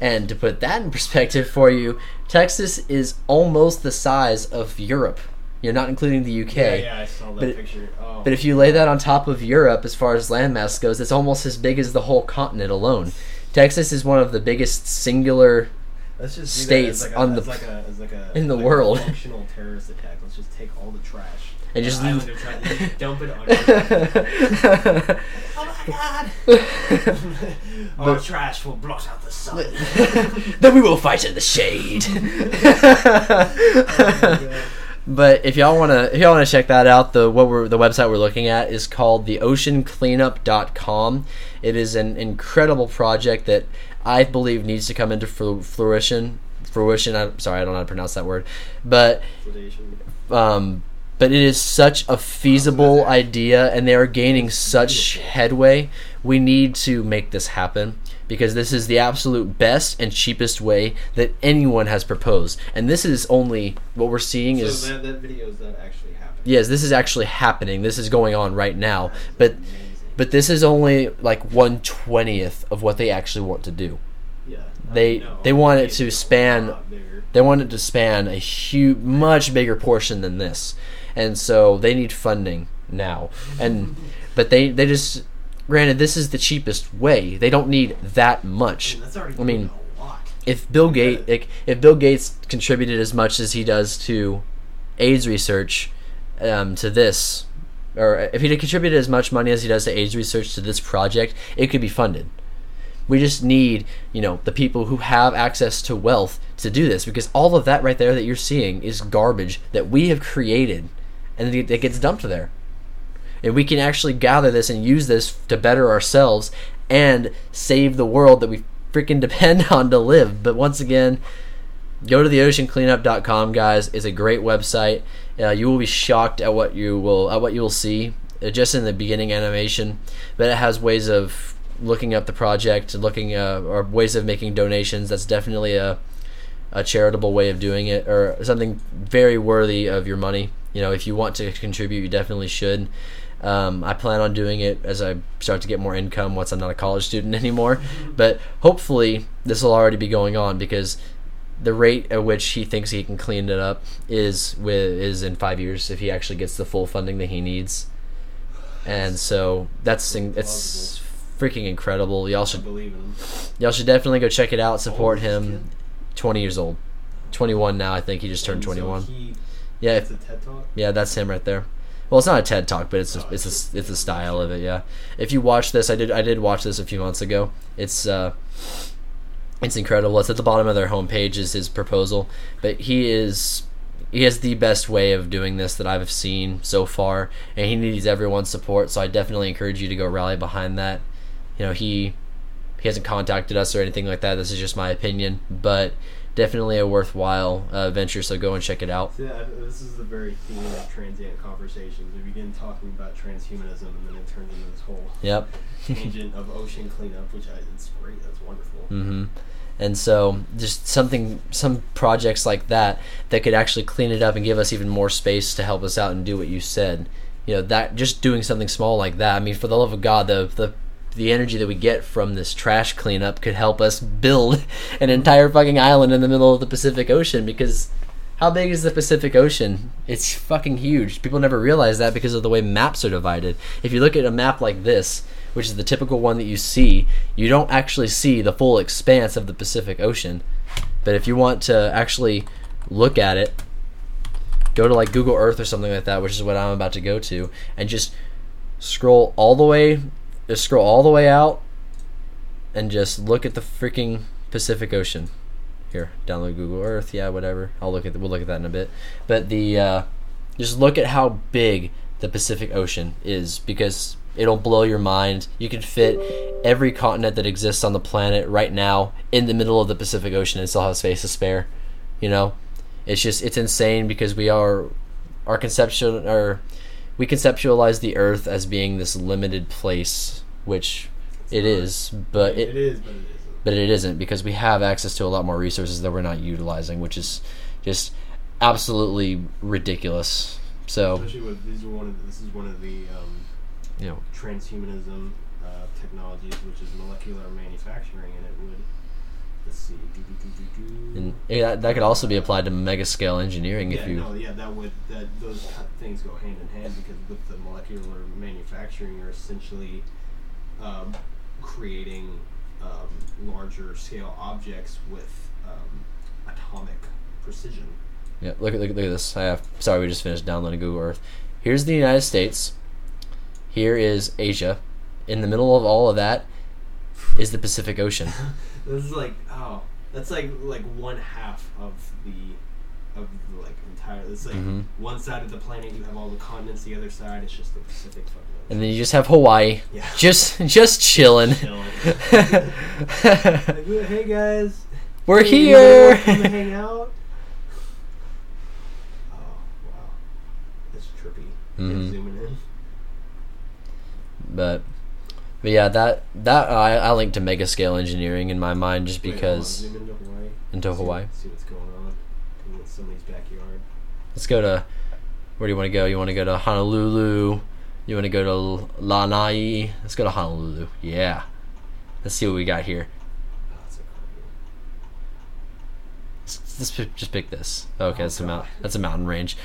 And to put that in perspective for you, Texas is almost the size of Europe. You're not including the UK.
Yeah, yeah, I saw that
But
picture. Oh,
But if you lay that on top of Europe as far as landmass goes, it's almost as big as the whole continent alone. Texas is one of the biggest singular
Let's just
states
like a,
on the-
like a, like a,
in the
like
world.
A functional terrorist attack. Let's just take all the trash
And
the
just-
island of trash, and just dump it on. oh my god! Our
But-
trash will blot out the sun.
then we will fight in the shade.
God.
but if y'all wanna if y'all wanna check that out, the what we're the website we're looking at is called theoceancleanup.com. It is an incredible project that I believe needs to come into fruition. Fruition. I'm sorry, I don't know how to pronounce that word, but um, but it is such a feasible idea, and they are gaining such headway. We need to make this happen because this is the absolute best and cheapest way that anyone has proposed. And this is only what we're seeing
So
is
that, that video is that actually happening?
yes, this is actually happening. This is going on right now, but. But this is only like one twentieth of what they actually want to do.
yeah,
they-
know.
they want it to span- They want it to span a huge, much bigger portion than this, and so they need funding now. And but they they just granted this is the cheapest way. They don't need that much.
mean, that's already
I mean,
doing a lot.
If Bill Gates if, if Bill Gates contributed as much as he does to AIDS research um, to this, or if he contributed as much money as he does to AIDS research to this project, it could be funded. We just need, you know, the people who have access to wealth to do this because all of that right there that you're seeing is garbage that we have created and it gets dumped there. And we can actually gather this and use this to better ourselves and save the world that we freaking depend on to live. But once again, go to the oceancleanup.com guys. It's a great website. Uh, you will be shocked at what you will at what you will see uh, just in the beginning animation. But it has ways of looking up the project looking uh, or ways of making donations. That's definitely a a charitable way of doing it or something very worthy of your money. You know if you want to contribute you definitely should. Um, I plan on doing it as I start to get more income once I'm not a college student anymore. But hopefully, this will already be going on because the rate at which he thinks he can clean it up is with is in five years if he actually gets the full funding that he needs. And so that's it's freaking incredible. Y'all should
believe him.
y'all should definitely go check it out. Support
How old is
him. Twenty years old, twenty one now. I think he just turned twenty one. Yeah,
a TED talk.
yeah, that's him right there. Well, it's not a TED talk, but it's a,
Oh,
it's
it's
a, it's the style of it. Yeah. If you watch this, I did I did watch this a few months ago. It's uh, it's incredible. It's at the bottom of their homepage is his proposal, but he is he has the best way of doing this that I've seen so far, and he needs everyone's support. So I definitely encourage you to go rally behind that. You know he he hasn't contacted us or anything like that. This is just my opinion, but definitely a worthwhile uh, venture. So go and check it out.
I- this is the very theme of transient conversations. We begin talking about transhumanism, and then it turns into this whole
Yep.
tangent of ocean cleanup, which I, it's great. That's wonderful.
hmm And so, just something, some projects like that that could actually clean it up and give us even more space to help us out and do what you said. You know, that just doing something small like that. I mean, for the love of God, the the the energy that we get from this trash cleanup could help us build an entire fucking island in the middle of the Pacific Ocean because how big is the Pacific Ocean? It's fucking huge. People never realize that because of the way maps are divided. If you look at a map like this, which is the typical one that you see, you don't actually see the full expanse of the Pacific Ocean. But if you want to actually look at it, go to like Google Earth or something like that, which is what I'm about to go to, and just scroll all the way, just scroll all the way out, and just look at the freaking Pacific Ocean. Here, download Google Earth, yeah, whatever. I'll look at we'll look at that in a bit. But the uh, just look at how big the Pacific Ocean is because it'll blow your mind. You can fit every continent that exists on the planet right now in the middle of the Pacific Ocean and still have space to spare. You know, it's just it's insane because we are our conception or we conceptualize the Earth as being this limited place, which it is, but
it is, but it isn't.
but it isn't because we have access to a lot more resources that we're not utilizing, which is just absolutely ridiculous. So,
Especially with these are one of the, this is one of the um,
know,
transhumanism uh, technologies, which is molecular manufacturing, and it would let's see, do, do, do, do, do.
and yeah, that could also be applied to mega scale engineering
yeah,
if you
no, yeah, that would that those things go hand in hand because with the molecular manufacturing, you're essentially um, creating um, larger scale objects with um, atomic precision.
Yeah, look at look, at- look at this. I have sorry, we just finished downloading Google Earth. Here's the United States. Here is Asia. In the middle of all of that is the Pacific Ocean.
This is like oh, that's like like one half of the of the like entire. It's like
Mhm.
one side of the planet you have all the continents, the other side it's just the Pacific fucking.
And then you just have Hawaii.
Yeah.
Just just chilling.
Chilling. Like, hey guys,
We're
hey, anybody wanna come
here.
hang out. Oh wow, that's trippy.
Mhm.
Zooming in.
But but yeah, that that I, I link to mega scale engineering in my mind just
Wait,
because
zoom into Hawaii.
into Hawaii.
See what's going on in somebody's backyard.
Let's go to where do you want to go? You want to go to Honolulu? You want to go to Lanai? Let's go to Honolulu. Yeah. Let's see what we got here.
Oh, that's a cool.
Let's, let's just pick this. Okay,
Oh,
that's a mount. That's a mountain range.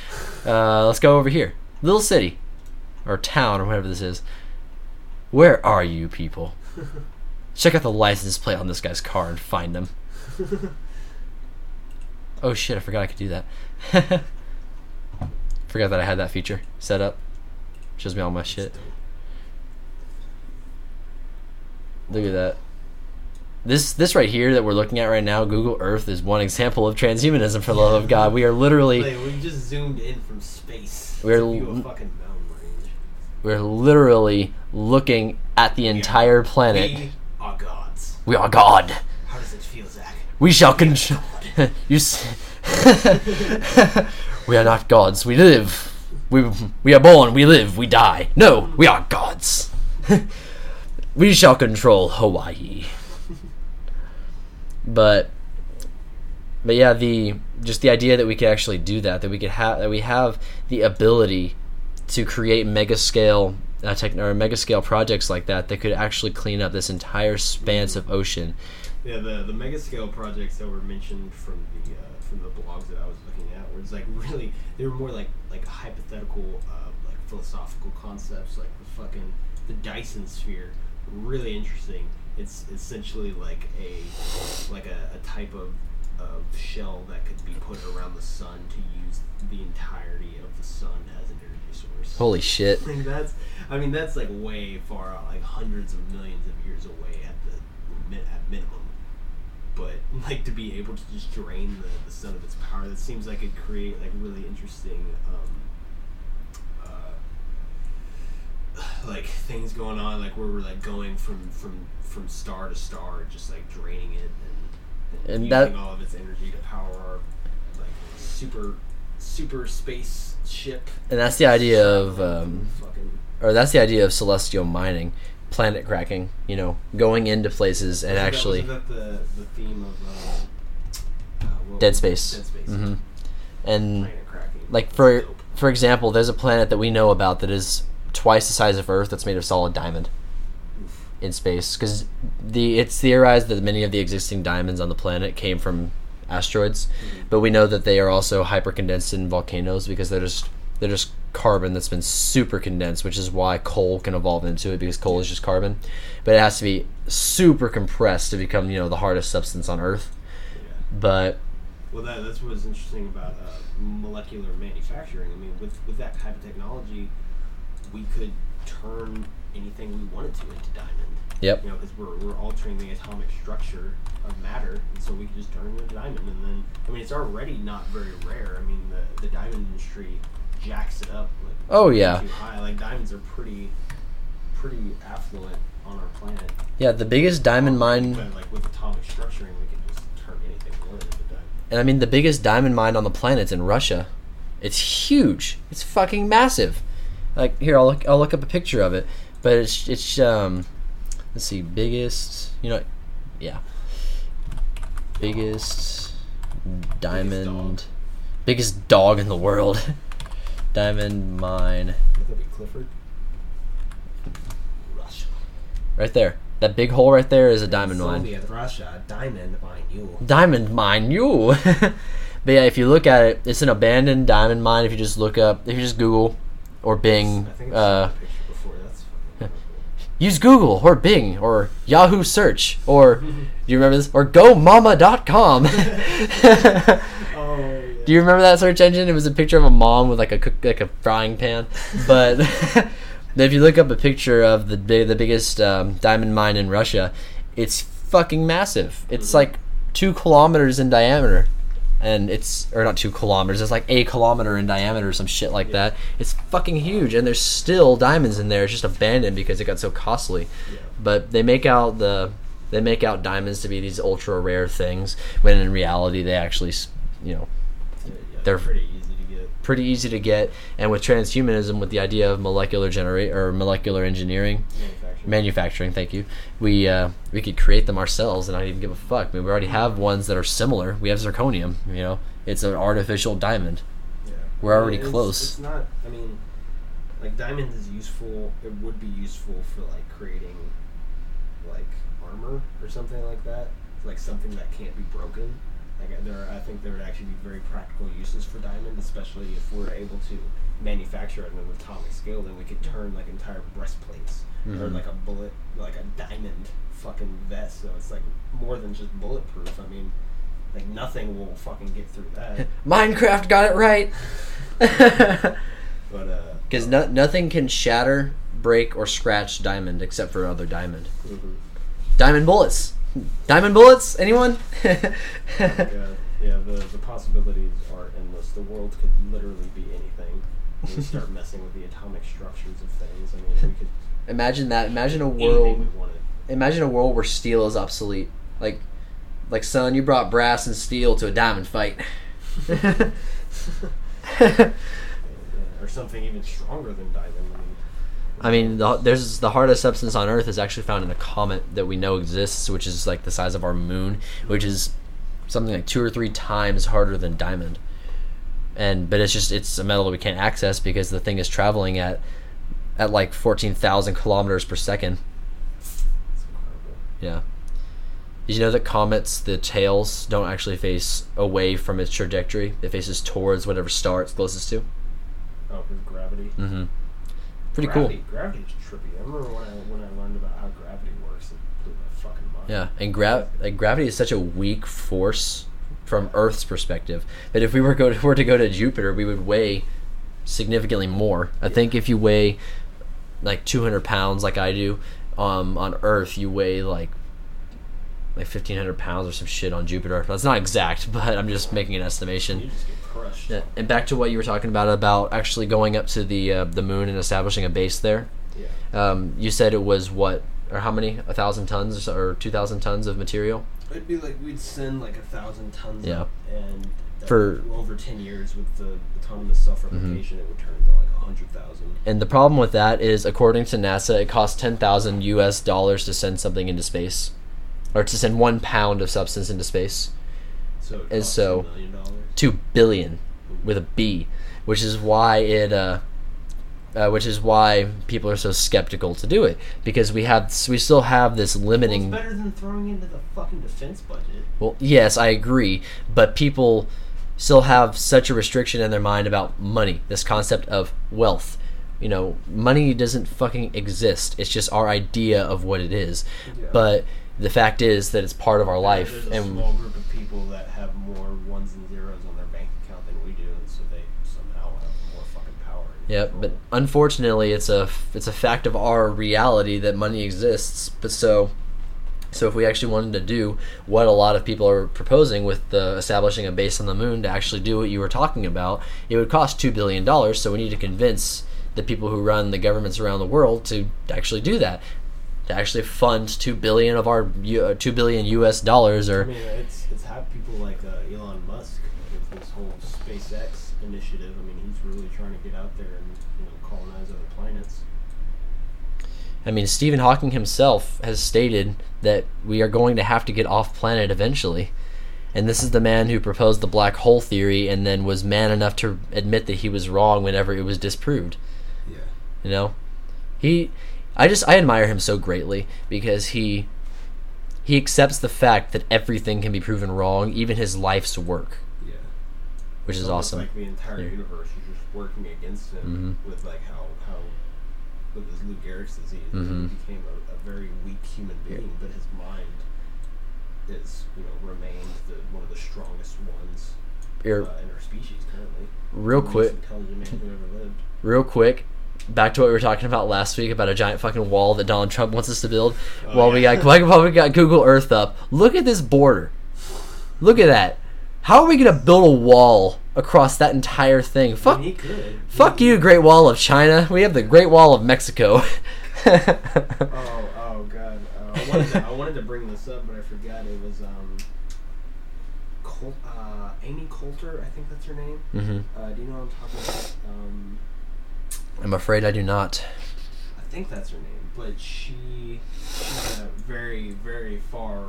Uh, let's go over here. Little city, or town, or whatever this is. Where are you people? Check out the license plate on this guy's car and find them. Oh shit! I forgot I could do that. forgot that I had that feature set up. Shows me all my shit. Look at that. This this right here that we're looking at right now, Google Earth, is one example of transhumanism. For the love of God, we are literally
we just zoomed in from space
We're
to view a
l-
fucking mountain range.
We're literally looking at the entire planet.
We are gods.
We are God.
How does it feel, Zach?
We shall control. you. S- we are not gods. We live. We we are born. We live. We die. No, we are gods. we shall control Hawaii. But but yeah, the just the idea that we could actually do that, that we could have that we have the ability to create mega scale uh, tech, or mega scale projects like that that could actually clean up this entire spans of ocean.
Yeah, the the mega scale projects that were mentioned from the uh, from the blogs that I was looking at were like really they were more like like hypothetical uh, like philosophical concepts like the fucking the Dyson sphere really interesting. It's essentially like a like a, a type of of shell that could be put around the sun to use the entirety of the sun as an energy source.
Holy shit!
Like that's, I mean, that's like way far out, like hundreds of millions of years away at the at minimum. But like to be able to just drain the, the sun of its power, that seems like it create like really interesting, um, uh, like things going on, like where we're like going from from from star to star, just like draining it and.
And
using
that-
all of its energy to power our like super super space ship.
And that's the idea of, um, or that's the idea of celestial mining, planet cracking. You know, going into places and
Wasn't that-
actually
wasn't that the the theme of um, uh,
dead space.
Dead space.
hmm And like for for example, there's a planet that we know about that is twice the size of Earth that's made of solid diamond. In space because the it's theorized that many of the existing diamonds on the planet came from asteroids, but we know that they are also hypercondensed in volcanoes because they're just they're just carbon that's been super condensed, which is why coal can evolve into it because coal is just carbon, but it has to be super compressed to become you know the hardest substance on Earth.
Yeah.
But
Well, that, that's what's interesting about uh, molecular manufacturing. I mean, with, with that type of technology, we could turn anything we wanted to into diamond.
Yep.
You know, because we're, we're altering the atomic structure of matter, and so we can just turn it into diamond. And then, I mean, it's already not very rare. I mean, the, the diamond industry jacks it up. Like,
Oh, yeah.
Too high. Like, diamonds are pretty, pretty affluent on our planet.
yeah, the biggest diamond mine.
But, like, with atomic structuring, we can just turn anything into diamond.
And I mean, the biggest diamond mine on the planet's in Russia. It's huge. It's fucking massive. Like here, I'll look. I'll look up a picture of it. But it's it's um, let's see, biggest. You know, yeah, biggest diamond, biggest dog in the world. diamond mine,
that be Clifford? Russia.
right there. That big hole right there is a diamond mine.
Russia, diamond mine, you.
Diamond mine, you. but yeah, if you look at it, it's an abandoned diamond mine. If you just look up, if you just Google or Bing,
I think I've
uh,
seen a picture before. That's fucking
use Google or Bing or Yahoo search or do you remember this or GoMama.com.
Oh, yeah.
Do you remember that search engine? It was a picture of a mom with like a cook, like a frying pan. But if you look up a picture of the big, the biggest um, diamond mine in Russia, it's fucking massive. It's
Mhm.
like two kilometers in diameter, and it's or not two kilometers. It's like a kilometer in diameter, or some shit like
Yeah.
that. It's fucking huge, and there's still diamonds in there. It's just abandoned because it got so costly
Yeah.
but they make out the they make out diamonds to be these ultra rare things when in reality they actually you know
Yeah,
They're-
pretty easy to get.
pretty easy to get and with transhumanism with the idea of molecular generate or molecular engineering
Manufacturing.
thank you we uh, we could create them ourselves and not even give a fuck I mean, we already have ones that are similar we have zirconium you know it's an artificial diamond
Yeah.
We're already
It's-
close.
It's not. I mean, like diamonds is useful. It would be useful for like creating, like armor or something like that. Like something that can't be broken. Like there, I think there would actually be very practical uses for diamond, especially if we're able to manufacture it at an atomic scale. Then we could turn like entire breastplates or
Mhm.
like a bullet, like a diamond fucking vest. So it's like more than just bulletproof. I mean. Like nothing will fucking get through that.
minecraft got it right
But uh,
because no, nothing can shatter break or scratch diamond except for other diamond
mhm.
Diamond bullets. Diamond bullets? Anyone?
yeah, yeah. The the possibilities are endless. The world could literally be anything. We start messing with the atomic structures of things. I mean, we could
imagine that. Imagine a world. Imagine a world where steel is obsolete. Like, like son, you brought brass and steel to a diamond fight.
Yeah, yeah. Or something even stronger than diamond. I mean,
I mean, the, there's the hardest substance on Earth is actually found in a comet that we know exists, which is like the size of our moon, which is something like two or three times harder than diamond. And but it's just it's a metal that we can't access because the thing is traveling at at like fourteen thousand kilometers per second.
incredible.
Yeah. Did you know that comets, the tails don't actually face away from its trajectory? It faces towards whatever star it's closest to.
Oh, with gravity.
Mm-hmm. Pretty
gravity, Gravity is trippy. I remember when I when I learned about how gravity works, it blew my fucking mind.
Yeah, and gra- like gravity is such a weak force from Earth's perspective that if we were go were to go to Jupiter, we would weigh significantly more. I think if you weigh like 200 pounds, like I do, um, on Earth, you weigh like like 1500 pounds or some shit on Jupiter. That's not exact, but I'm just making an estimation.
You just get crushed.
Yeah, and back to what you were talking about about actually going up to the uh, the moon and establishing a base there.
Yeah.
Um, you said it was what or how many? A thousand tons or, so, or two thousand tons of material.
It'd be like we'd send like a thousand tons
Yeah.
and
For- Mm-hmm.
over ten years with the autonomous self-replication, it would turn to like a hundred thousand.
And the problem with that is, according to NASA, it costs ten thousand U.S. dollars to send something into space, or to send one pound of substance into space.
So
And so-
a million dollars.
Two billion, with a B, which is why it, uh, uh, which is why people are so skeptical to do it because we have we still have this
Well, it's
limiting.
better than throwing into the fucking defense budget.
Well, yes, I agree, but people still have such a restriction in their mind about money, this concept of wealth. You know, money doesn't fucking exist. It's just our idea of what it is.
Yeah.
But the fact is that it's part of our life
There's a
and
small group of people that have more ones and zeros on their bank account than we do, and so they somehow have more fucking power.
Yep, but unfortunately, it's a it's a fact of our reality that money exists. But so, so if we actually wanted to do what a lot of people are proposing with the establishing a base on the moon to actually do what you were talking about, it would cost two billion dollars. So we need to convince the people who run the governments around the world to actually do that, to actually fund two billion of our uh, two billion U.S. dollars Or I
mean, it's it's had people like uh, Elon Musk with this whole SpaceX initiative. I mean, he's really trying to get out there and you know colonize other planets.
I mean, Stephen Hawking himself has stated that we are going to have to get off planet eventually. And this is the man who proposed the black hole theory and then was man enough to admit that he was wrong whenever it was disproved.
Yeah.
You know? He I just I admire him so greatly because he he accepts the fact that everything can be proven wrong, even his life's work,
Yeah.
which is
It's almost
awesome.
Like the entire
Yeah.
universe is just working against him mm-hmm. with like how how with his Lou Gehrig's disease,
Mhm.
he became a, a very weak human being, but his mind is you know remained the, one of the strongest ones uh, in our species currently.
real
The
quick,
man who ever lived.
real quick, back to what we were talking about last week about a giant fucking wall that Donald Trump wants us to build.
Oh,
while we got while we got Google Earth up, look at this border. Look at that. How are we gonna build a wall across that entire thing? Fuck,
he could.
fuck
He-
you, Great Wall of China. We have the Great Wall of Mexico.
Oh, oh god. Uh, I, wanted to, I wanted to bring this up, but I forgot. It was um, Col- uh, Amy Coulter. I think that's her name.
hmm
Uh, do you know what I'm talking about? Um,
I'm afraid I do not.
I think that's her name, but she she's a very very far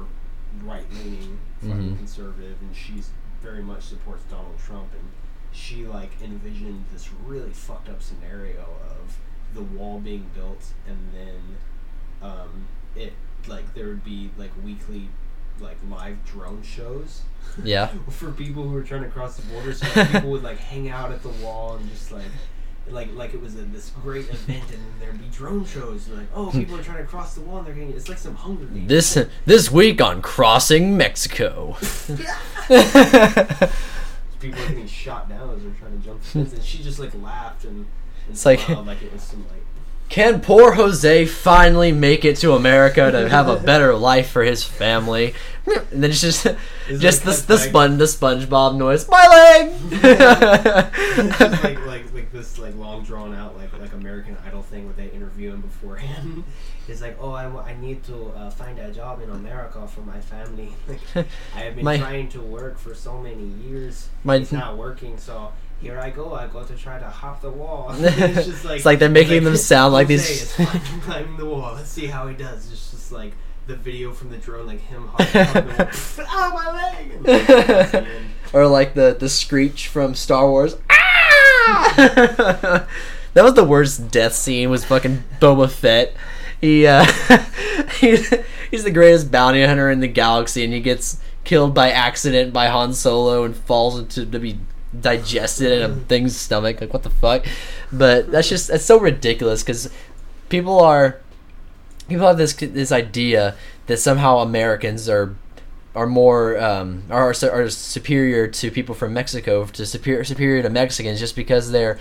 right leaning fucking
Mhm.
conservative, and she's very much supports Donald Trump, and she like envisioned this really fucked up scenario of the wall being built, and then um, it like there would be like weekly like live drone shows
Yeah.
for people who were trying to cross the border. So people would like hang out at the wall and just like. Like, like it was a, this great event, and then there'd be drone shows. Like, oh, people are trying to cross the wall, and they're getting. It's like some Hunger Games.
This this week on Crossing Mexico.
people are getting shot down as they're trying to jump the fence, and she just like laughed and, and
It's like-
like it was some like.
Can poor Jose finally make it to America to have a better life for his family? And then it's just
Is
just the the
cut
spon the SpongeBob noise. My leg.
It's just like, like like this like long drawn out like like American Idol thing where they interview him beforehand. It's like, oh, I, I need to uh, find a job in America for my family. Like, I have been
My-
trying to work for so many years.
My-
it's not working, so here I go. I go to try to hop the wall. it's just like
It's like they're making them sound like these-
climbing, climbing the wall. Let's see how he does. It's just like the video from the drone, like him hopping, the wall. oh my leg! That's
or like the the screech from Star Wars. That was the worst death scene. Was fucking Boba Fett. He uh, he's, he's the greatest bounty hunter in the galaxy, and he gets killed by accident by Han Solo and falls into to be digested in a thing's stomach. Like what the fuck? But that's just that's so ridiculous because people are people have this this idea that somehow Americans are are more um, are are superior to people from Mexico to superior superior to Mexicans just because they're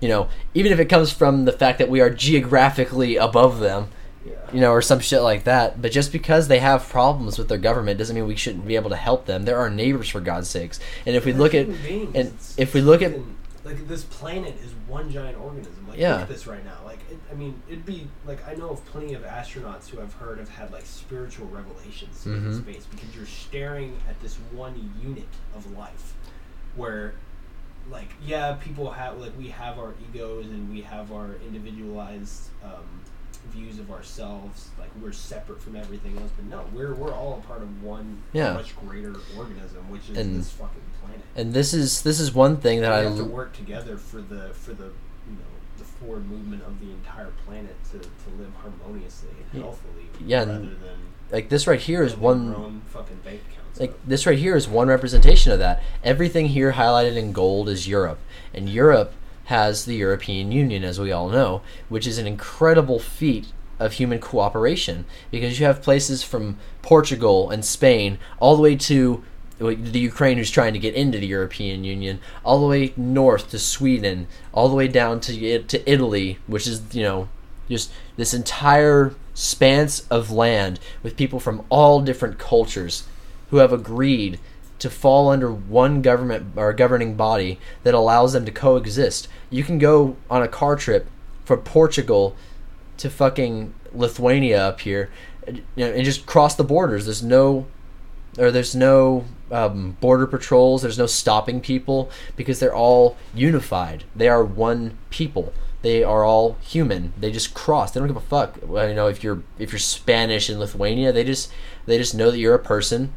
you know even if it comes from the fact that we are geographically above them
Yeah.
you know or some shit like that but just because they have problems with their government doesn't mean we shouldn't be able to help them they're our neighbors for God's sakes and if we look at
beings.
and if we look at
like this planet is one giant organism. Like
Yeah.
look at this right now. Like it, I mean, it'd be like I know of plenty of astronauts who I've heard have had like spiritual revelations in
Mhm.
space because you're staring at this one unit of life, where like yeah, people have like we have our egos and we have our individualized um, views of ourselves. Like we're separate from everything else, but no, we're we're all a part of one
Yeah.
much greater organism, which is
And-
this fucking planet
And this is this is one thing that
we
I
have to work together for the for the you know the forward movement of the entire planet to, to live harmoniously and
Yeah.
healthily
Yeah,
rather than
like this right here is one
fucking bank accounts
like this right here is one representation of that. Everything here highlighted in gold is Europe, and Europe has the European Union, as we all know, which is an incredible feat of human cooperation because you have places from Portugal and Spain all the way to the Ukraine who's trying to get into the European Union, all the way north to Sweden, all the way down to to Italy, which is you know just this entire expanse of land with people from all different cultures who have agreed to fall under one government or governing body that allows them to coexist. You can go on a car trip from Portugal to fucking Lithuania up here, and, you know, and just cross the borders. There's no, or there's no um, border patrols. There's no stopping people because they're all unified. They are one people. They are all human. They just cross. They don't give a fuck. You know, if you're if you're Spanish in Lithuania, they just they just know that you're a person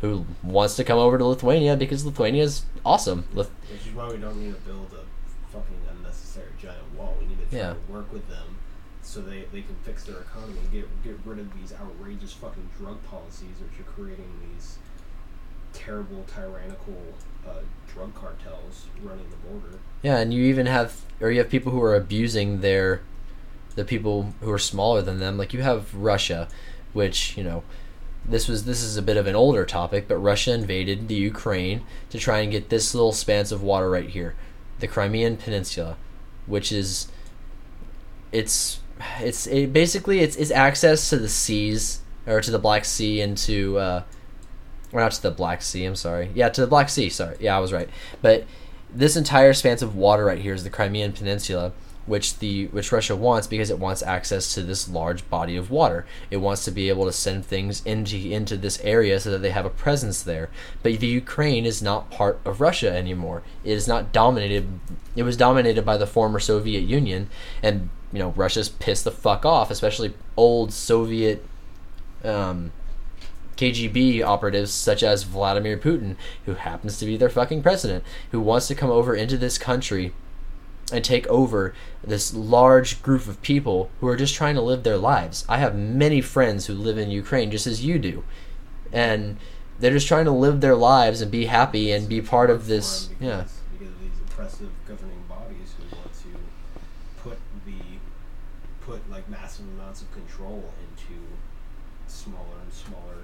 who wants to come over to Lithuania because Lithuania is awesome. Lith-
which is why we don't need to build a fucking unnecessary giant wall we need to try
Yeah.
to work with them so they, they can fix their economy and get get rid of these outrageous fucking drug policies which are creating these terrible tyrannical uh, drug cartels running the border
Yeah, and you even have, or you have people who are abusing their, the people who are smaller than them. Like you have Russia, which you know, this was this is a bit of an older topic, but Russia invaded the Ukraine to try and get this little expanse of water right here, the Crimean Peninsula, which is, it's it's it basically it's it's access to the seas or to the Black Sea and to. Uh, or not to the Black Sea. I'm sorry. Yeah, to the Black Sea. Sorry. Yeah, I was right. But this entire expanse of water right here is the Crimean Peninsula, which the which Russia wants because it wants access to this large body of water. It wants to be able to send things into into this area so that they have a presence there. But the Ukraine is not part of Russia anymore. It is not dominated. It was dominated by the former Soviet Union, and you know Russia's pissed the fuck off, especially old Soviet. Um, KGB operatives such as Vladimir Putin, who happens to be their fucking president, who wants to come over into this country and take over this large group of people who are just trying to live their lives. I have many friends who live in Ukraine just as you do. And they're just trying to live their lives and be happy and be part of this.
Because,
Yeah.
because of these oppressive governing bodies who want to put the put like massive amounts of control into smaller and smaller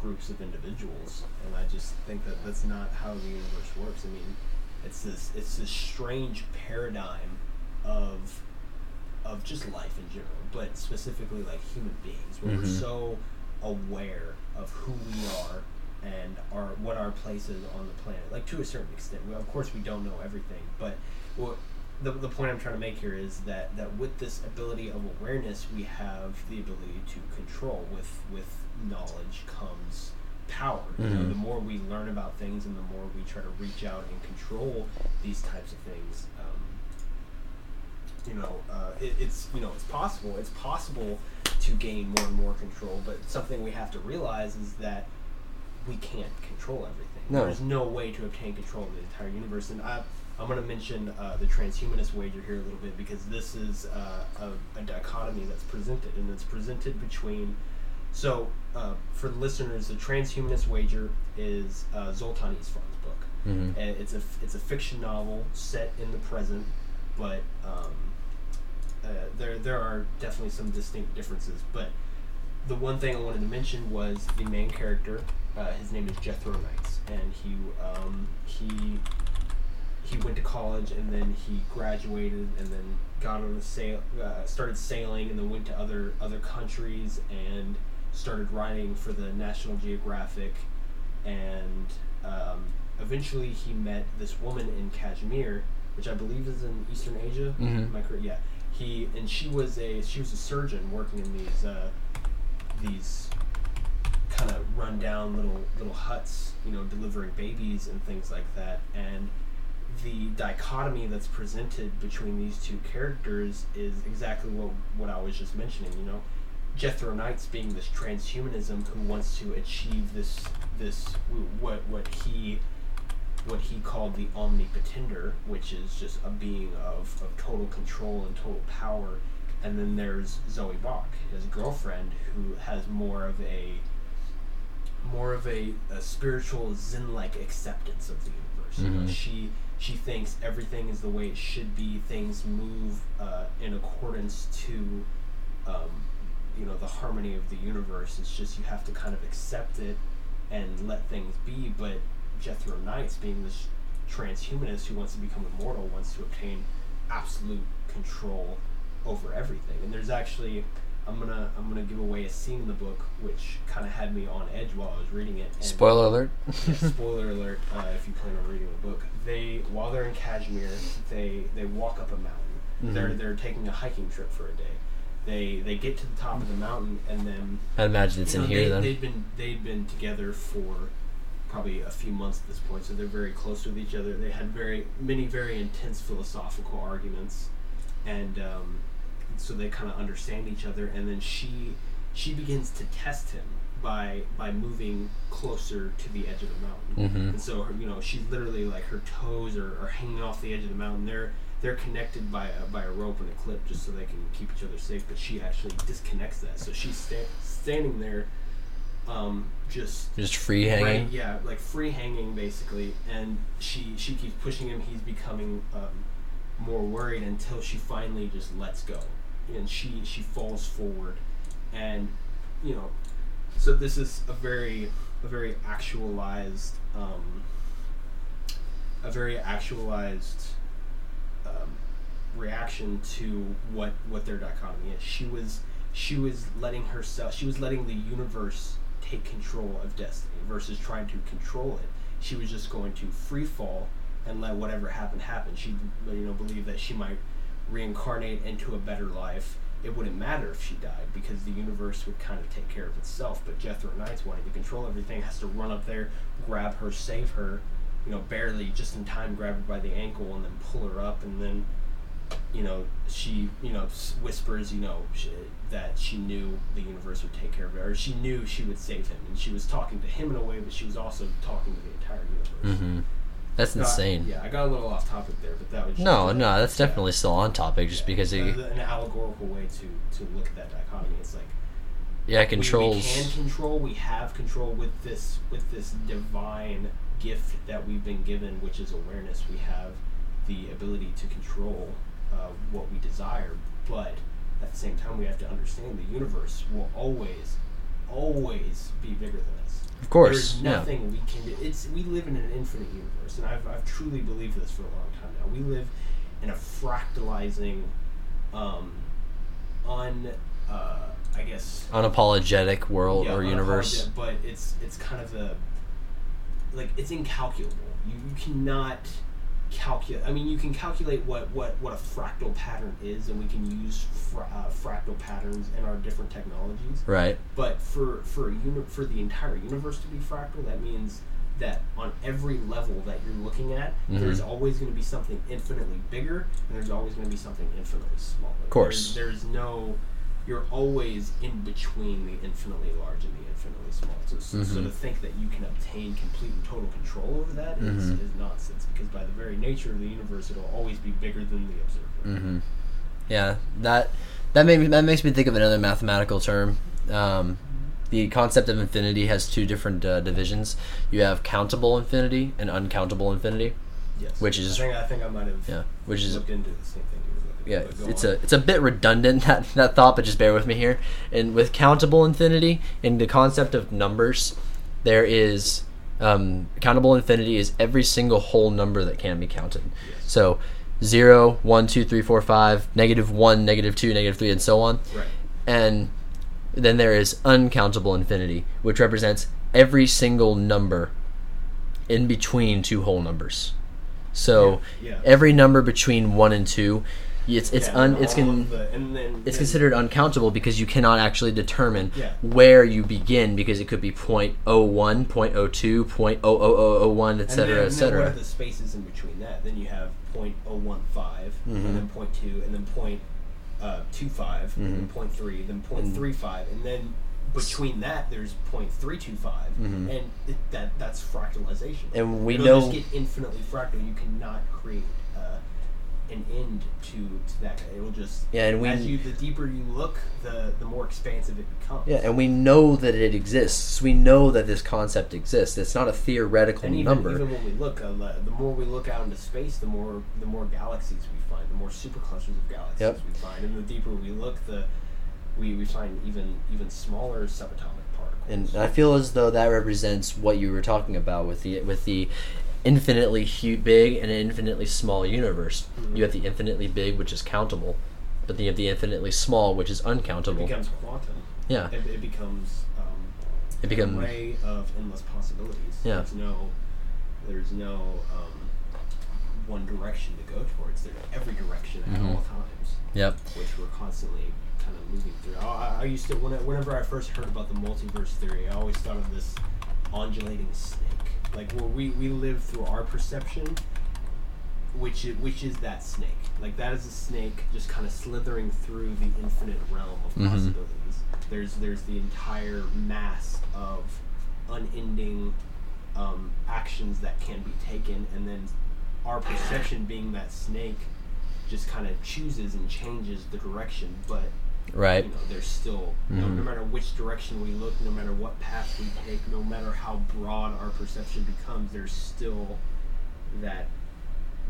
groups of individuals, and I just think that that's not how the universe works. I mean, it's this it's this strange paradigm of of just life in general, but specifically like human beings, where we're
Mhm.
so aware of who we are and our what our place is on the planet. Like to a certain extent, well, of course we don't know everything, but what the, the point I'm trying to make here is that, that with this ability of awareness, we have the ability to control. With with knowledge comes power. You know,
Mhm.
the more we learn about things, and the more we try to reach out and control these types of things. Um, you know, uh, it, it's you know it's possible. It's possible to gain more and more control, but something we have to realize is that we can't control everything.
No.
There's no way to obtain control of the entire universe, and I, I'm going to mention uh, the transhumanist wager here a little bit because this is uh, a, a dichotomy that's presented, and it's presented between. So, uh, for the listeners, the transhumanist wager is uh, Zoltan Istvan's book.
Mhm.
And it's a it's a fiction novel set in the present, but um, uh, there there are definitely some distinct differences. But the one thing I wanted to mention was the main character. Uh, his name is Jethro Knights, and he um, he he went to college and then he graduated and then got on a sail uh, started sailing and then went to other other countries and started writing for the National Geographic and um, eventually he met this woman in Kashmir, which I believe is in Eastern Asia.
Mhm.
I correct? Yeah. He and she was a she was a surgeon working in these uh, these kind of run down little little huts, you know, delivering babies and things like that. And the dichotomy that's presented between these two characters is exactly what what I was just mentioning. You know, Jethro Knights being this transhumanism who wants to achieve this this what what he what he called the omnipotender, which is just a being of, of total control and total power. And then there's Zoe Bach, his girlfriend, who has more of a more of a, a spiritual zen-like acceptance of the universe. You know,
Mhm.
she she thinks everything is the way it should be. Things move uh, in accordance to um, you know the harmony of the universe. It's just you have to kind of accept it and let things be. But Jethro Knights being this transhumanist who wants to become immortal, wants to obtain absolute control over everything. And there's actually I'm gonna I'm gonna give away a scene in the book which kind of had me on edge while I was reading it. And
Spoiler alert.
yeah, spoiler alert! Uh, if you plan on reading the book, they while they're in Kashmir, they they walk up a mountain. They're
Mhm.
they're taking a hiking trip for a day. They they get to the top of the mountain and then
I'd imagine it's
you
in
know,
here
they,
then.
They've been they've been together for probably a few months at this point, so they're very close with each other. They had very many very intense philosophical arguments, and um, so they kind of understand each other. And then she she begins to test him by by moving closer to the edge of the mountain.
Mhm.
And so her, you know she's literally like her toes are, are hanging off the edge of the mountain. They're they're connected by a, by a rope and a clip just so they can keep each other safe. But she actually disconnects that, so she's sta- standing there, um, just
Just free hanging.
Right, yeah, like free hanging basically, and she she keeps pushing him. He's becoming um, more worried until she finally just lets go, and she she falls forward, and you know, so this is a very a very actualized um, a very actualized um, reaction to what what their dichotomy is. She was she was letting herself she was letting the universe take control of destiny versus trying to control it. She was just going to free fall and let whatever happened happen. She you know believed that she might reincarnate into a better life. It wouldn't matter if she died because the universe would kind of take care of itself. But Jethro Knights wanting to control everything, has to run up there, grab her, save her, you know, barely just in time grab her by the ankle and then pull her up and then you know, she, you know, whispers, you know, sh that she knew the universe would take care of her, or she knew she would save him, and she was talking to him in a way, but she was also talking to the entire universe.
hmm That's
Got-
insane.
yeah, I got a little off topic there, but that was just
No,
like-
no, that's
yeah.
definitely still on topic. Just
Yeah.
because it,
an allegorical way to to look at that dichotomy. It's like
yeah,
we-
controls.
We, can control. We have control with this with this divine gift that we've been given, which is awareness. We have the ability to control uh, what we desire, but at the same time, we have to understand the universe will always, always be bigger than us.
Of course,
There's
yeah.
nothing we can do. It's we live in an infinite universe, and I've, I've truly believed this for a long time now. We live in a fractalizing, um, un, uh, I guess
Unapologetic world
yeah,
or universe.
but it's it's kind of a like it's incalculable. You you cannot calculate. I mean, you can calculate what what what a fractal pattern is, and we can use fra- uh, fractal patterns in our different technologies.
Right.
But for for a uni- for the entire universe to be fractal, that means that on every level that you're looking at,
Mhm.
there's always going to be something infinitely bigger, and there's always going to be something infinitely smaller. Of
course.
there's, there's no. You're always in between the infinitely large and the infinitely small. So, so- so to think that you can obtain complete and total control over that is
Mhm.
is nonsense. Because by the very nature of the universe, it'll always be bigger than the observer.
hmm Yeah, that that made me, that makes me think of another mathematical term. Um, the concept of infinity has two different uh, divisions. You have countable infinity and uncountable infinity.
Yes.
Which is-
I think I think I might have
Yeah, which is
looked into the same thing you were looking
yeah,
at, but go
it's a it's a bit redundant that that thought, but just bear with me here. And with countable infinity, in the concept of numbers, there is um, countable infinity is every single whole number that can be counted.
Yes.
So. 0, 1, 2, 3, 4, 5, negative 1, negative 2, negative 3, and so on.
Right.
And then there is uncountable infinity, which represents every single number in between two whole numbers. So
Yeah, yeah.
every number between one and two, it's it's
Yeah,
un it's con-
the- and then
it's
then-
considered uncountable because you cannot actually determine
Yeah.
where you begin because it could be 0.01, 0.02, 0.00001,
and
etc.,
then, what are
etc.
the spaces in between that? Then you have point oh one five,
Mhm.
and then point two, and then point uh, two five, and then
Mhm.
point three, then point
And-
three five, and then between that there's point three two five,
Mhm.
and it, that that's fractalization.
And we
It'll
know-
just get infinitely fractal. You cannot create an end to, to that. It will just
Yeah, and we-
as you the deeper you look, the the more expansive it becomes.
Yeah, and we know that it exists. We know that this concept exists. It's not a theoretical
And even,
number.
even when we look, uh, the the more we look out into space, the more the more galaxies we find, the more superclusters of galaxies
Yep.
we find, and the deeper we look, the we, we find even even smaller subatomic particles.
and I feel as though that represents what you were talking about with the with the infinitely hu- big and infinitely small universe.
Mhm.
You have the infinitely big, which is countable, but then you have the infinitely small, which is uncountable.
it becomes quantum.
yeah,
It, it becomes um,
it becomes
an array of endless possibilities.
Yeah.
There's no there's no um, one direction to go towards. There's every direction at
Mhm.
all times.
yep.
which we're constantly kind of moving through. I, I used to when I, whenever I first heard about the multiverse theory, I always thought of this undulating like where we we live through our perception, which is, which is that snake. Like that is a snake just kind of slithering through the infinite realm of
Mhm.
possibilities. There's there's the entire mass of unending um, actions that can be taken, and then our perception being that snake just kind of chooses and changes the direction, but
Right.
you know, there's still no,
Mhm.
no matter which direction we look, no matter what path we take, no matter how broad our perception becomes, there's still that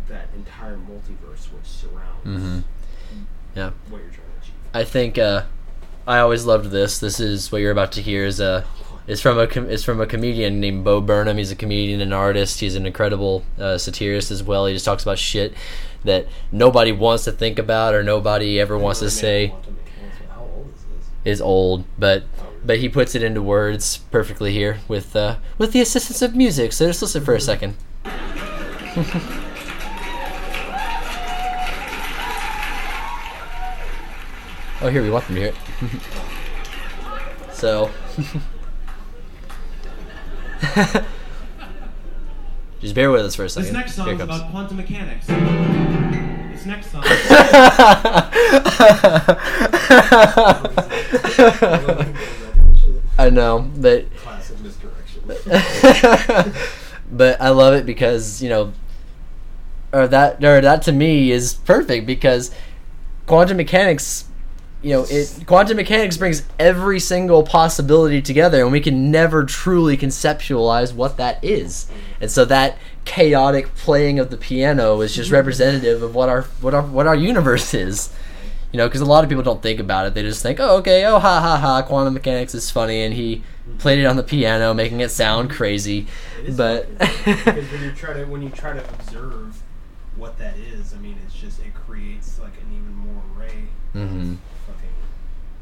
that entire multiverse which surrounds
Mhm. Yeah.
what you're trying to achieve.
I think uh, I always loved this. This is what you're about to hear is uh, is from a com- is from a comedian named Bo Burnham. He's a comedian and artist. He's an incredible uh, satirist as well. He just talks about shit that nobody wants to think about or nobody ever wants to say
mechanics. Is
old, but but he puts it into words perfectly here with uh, with the assistance of music. So just listen for a second. oh, here we want them to hear it. so. Just bear with us for a second.
This next song
Here
is
it comes.
about quantum mechanics. This next song.
I know, but
Classic misdirection.
but I love it because you know, or that or that to me is perfect because quantum mechanics, you know, it quantum mechanics brings every single possibility together, and we can never truly conceptualize what that is, and so that chaotic playing of the piano is just representative of what our what our what our universe is. You know, because a lot of people don't think about it. They just think, oh, okay, oh, ha, ha, ha, quantum mechanics is funny, and he played it on the piano, making it sound crazy.
It
But
because when you try to when you try to observe what that is, I mean, it's just it creates like an even more array
Mhm.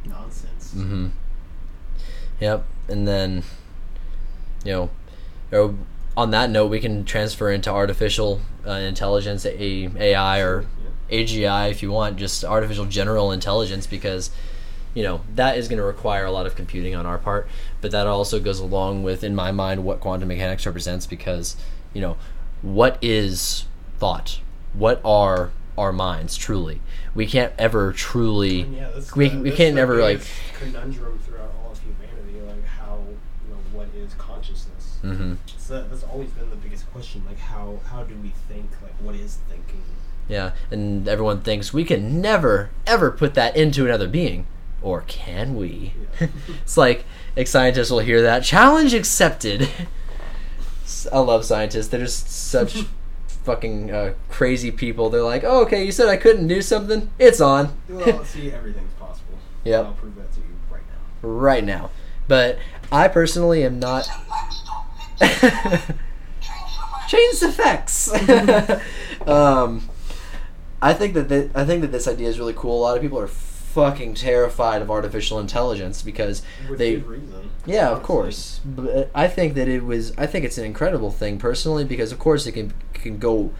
Nonsense.
hmm Yep. And then, you know, on that note, we can transfer into artificial uh, intelligence, A- AI, or AGI if you want, just artificial general intelligence, because you know that is going to require a lot of computing on our part. But that also goes along with, in my mind, what quantum mechanics represents, because you know, what is thought? What are our minds truly? We can't ever truly.
Yeah, that's
we, we can't ever like.
conundrum throughout all of humanity, like how you know what is consciousness.
Mm-hmm.
So that's always been the biggest question. Like how how do we think? Like what is thinking?
Yeah, and everyone thinks we can never, ever put that into another being. Or can we?
Yeah.
it's like, like scientists will hear that. Challenge accepted. I love scientists. They're just such fucking uh, crazy people. They're like, oh, okay, you said I couldn't do something? It's on.
well, see, everything's possible.
Yep.
I'll prove that to you right now.
right now. But I personally am not. Change effects. um, I think that thi- I think that this idea is really cool. A lot of people are fucking terrified of artificial intelligence because
With
they yeah, of course. But I think that it was. I think it's an incredible thing personally because, of course, it can can go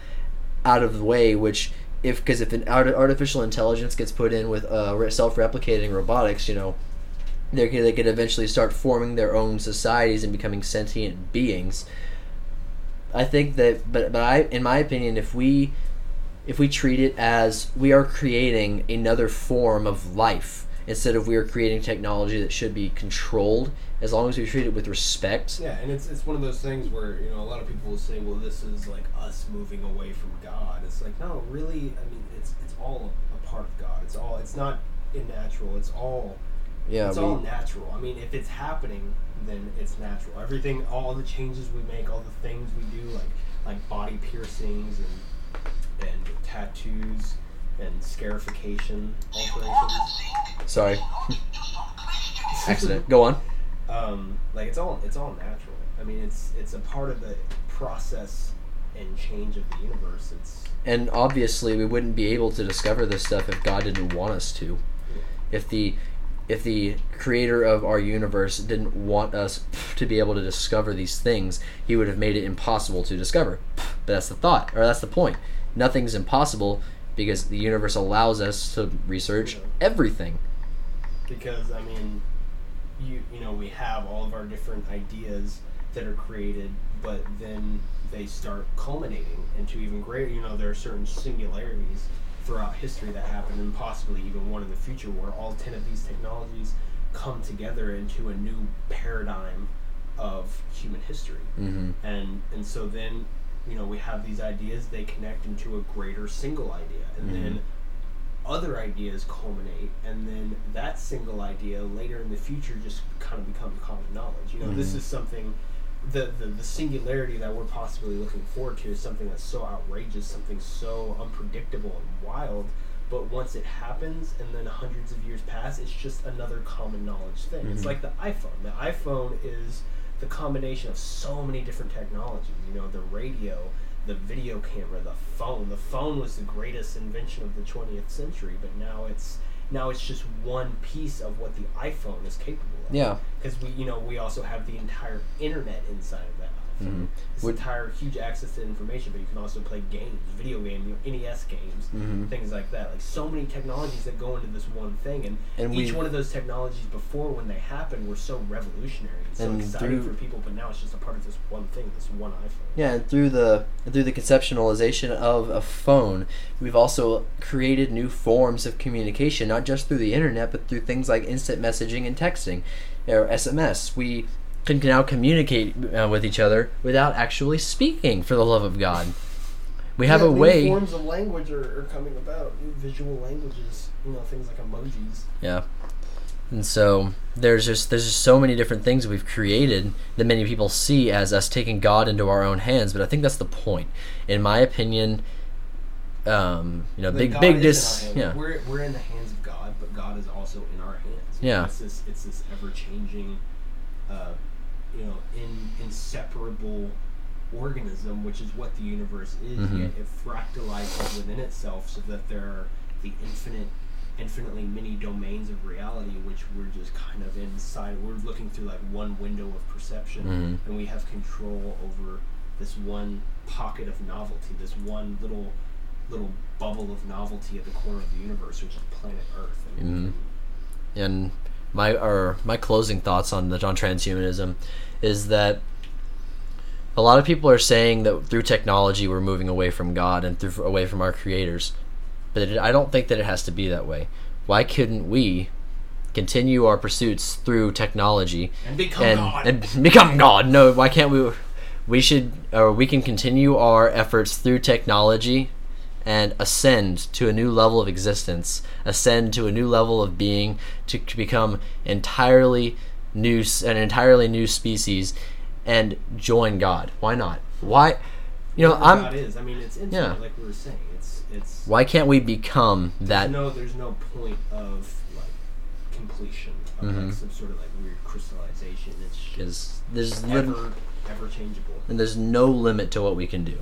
out of the way. Which, if because if an artificial intelligence gets put in with uh, self-replicating robotics, you know, they they could eventually start forming their own societies and becoming sentient beings. I think that, but but I, in my opinion, if we if we treat it as we are creating another form of life instead of we are creating technology that should be controlled as long as we treat it with respect
Yeah, and it's it's one of those things where you know a lot of people will say, "Well, this is like us moving away from God." It's like, no, really. I mean, it's it's all a part of God. It's all. It's not unnatural. It's all.
yeah
it's
we,
all natural. I mean, if it's happening, then it's natural. Everything, all the changes we make, all the things we do, like like body piercings and and tattoos and scarification alterations.
sorry. accident. go on.
Um, like it's all it's all natural. I mean, it's it's a part of the process and change of the universe. It's
and obviously we wouldn't be able to discover this stuff if god didn't want us to. If the if the creator of our universe didn't want us to be able to discover these things he would have made it impossible to discover. But that's the thought or that's the point. Nothing's impossible because the universe allows us to research everything
because I mean, you you know we have all of our different ideas that are created, but then they start culminating into even greater. You know, there are certain singularities throughout history that happen, and possibly even one in the future, where all ten of these technologies come together into a new paradigm of human history.
mm-hmm.
and and so then you know we have these ideas they connect into a greater single idea and
Mhm.
then other ideas culminate and then that single idea later in the future just kind of becomes common knowledge you know this
Mhm.
is something the, the the singularity that we're possibly looking forward to is something that's so outrageous something so unpredictable and wild but once it happens and then hundreds of years pass it's just another common knowledge thing it's
Mhm.
like the iphone the iphone is the combination of so many different technologies. You know, the radio, the video camera, the phone. The phone was the greatest invention of the 20th century, but now it's now it's just one piece of what the iPhone is capable of.
yeah
Because we, you know, we also have the entire internet inside of
Mhm.
This
Would-
entire huge access to information, but you can also play games, video games, you know, NES games,
Mhm.
things like that. Like so many technologies that go into this one thing, and,
And
each
we-
one of those technologies before when they happened were so revolutionary and so
And
exciting
through-
for people. But now it's just a part of this one thing, this one iPhone.
Yeah, and through the through the conceptualization of a phone, we've also created new forms of communication, not just through the internet, but through things like instant messaging and texting, or SMS. We can now communicate uh, with each other without actually speaking. For the love of God, we have
Yeah,
a way.
Forms of language are, are coming about. New visual languages. You know, things like emojis.
Yeah. And so there's just there's just so many different things we've created that many people see as us taking God into our own hands, but I think that's the point. In my opinion, um, you know, big
God
big dis
in our hands.
yeah.
We're we're in the hands of God, but God is also in our hands.
Yeah.
It's this it's this ever changing, uh, you know, in inseparable organism, which is what the universe is.
Mhm.
Yet it fractalizes within itself, so that there are the infinite, infinitely many domains of reality, which we're just kind of inside. We're looking through like one window of perception,
Mhm.
and we have control over this one pocket of novelty, this one little little bubble of novelty at the corner of the universe, which is planet Earth. And,
Mhm. and my or my closing thoughts on the on transhumanism is that a lot of people are saying that through technology we're moving away from God and through away from our creators, but it, I don't think that it has to be that way. Why couldn't we continue our pursuits through technology
And become
and,
God.
and become God? No, why can't we? We should, or we can continue our efforts through technology and ascend to a new level of existence, ascend to a new level of being, to, to become entirely new, an entirely new species, and join God. Why not? Why, you know, I'm.
God is. I mean, it's infinite,
Yeah.
like we were saying. It's it's.
Why can't we become that?
There's no, there's no point of like completion of
Mhm.
like some sort of like weird crystallization. It's
Because
just
there's
ever ever changeable.
and there's no limit to what we can do.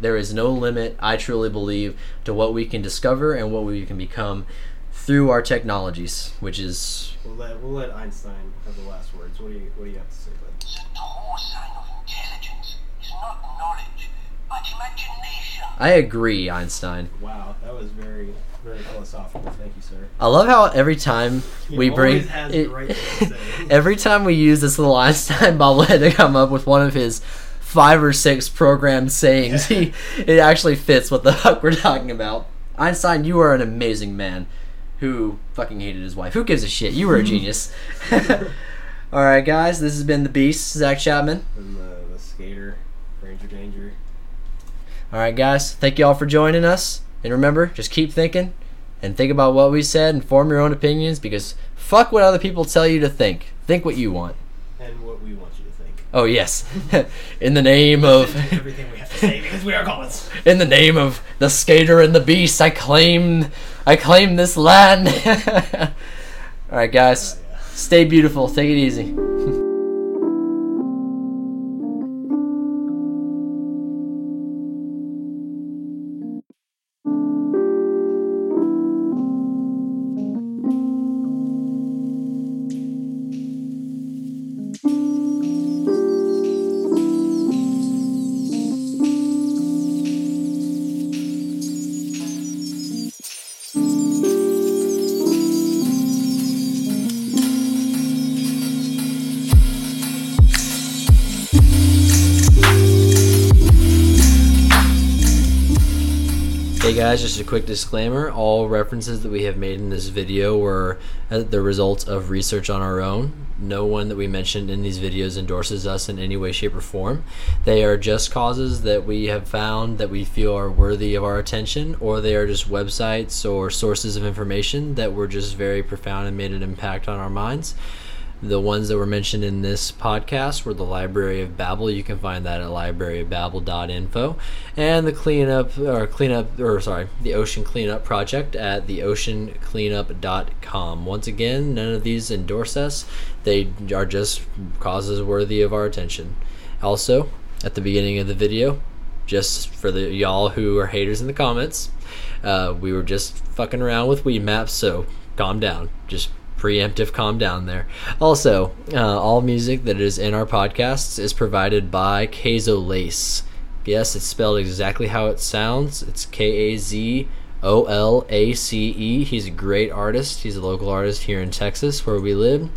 There is no limit, I truly believe, to what we can discover and what we can become through our technologies, which is
We'll let we'll let Einstein have the last words. What do you what do you have to say, bud?
The true sign of intelligence is not knowledge, but imagination.
I agree, Einstein.
Wow, that was very very philosophical. Thank you, sir.
I love how every time
He
we bring
always has the right thing to say.
every time we use this little Einstein bobblehead to come up with one of his five or six programmed sayings, he it actually fits what the fuck we're talking about. Einstein, you are an amazing man who fucking hated his wife. Who gives a shit? You were a genius. All right, guys, this has been the Beast, Zach Chapman.
And the, uh, the skater, Ranger Danger.
All right, guys, thank you all for joining us. And remember, just keep thinking and think about what we said and form your own opinions because fuck what other people tell you to think. Think what you want.
And what we want you to.
Oh yes, in the name of
Everything we have to say because we are gods.
in the name of the skater and the beast, I claim I claim this land. All right, guys,
Oh, yeah.
stay beautiful. Take it easy. Guys, just a quick disclaimer. All references that we have made in this video were uh, the result of research on our own. No one that we mentioned in these videos endorses us in any way, shape, or form. They are just causes that we have found that we feel are worthy of our attention, or they are just websites or sources of information that were just very profound and made an impact on our minds. The ones that were mentioned in this podcast were the Library of Babel. You can find that at libraryofbabel.info, and the cleanup or cleanup or sorry, the Ocean Cleanup Project at theoceancleanup.com. Once again, none of these endorse us. They are just causes worthy of our attention. Also, at the beginning of the video, just for the y'all who are haters in the comments, uh, we were just fucking around with Weedmaps, so calm down. Just preemptive calm down there. Also, uh, all music that is in our podcasts is provided by Kazo Lace. Yes, it's spelled exactly how it sounds. It's K A Z O L A C E. He's a great artist. He's a local artist here in Texas where we live.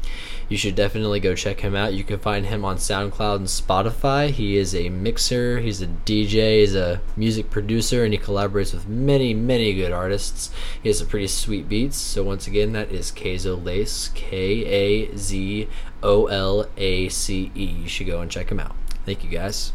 You should definitely go check him out. You can find him on SoundCloud and Spotify. He is a mixer, he's a DJ, he's a music producer, and he collaborates with many, many good artists. He has some pretty sweet beats. So once again, that is Kazo Lace, K A Z O L A C E. You should go and check him out. Thank you guys.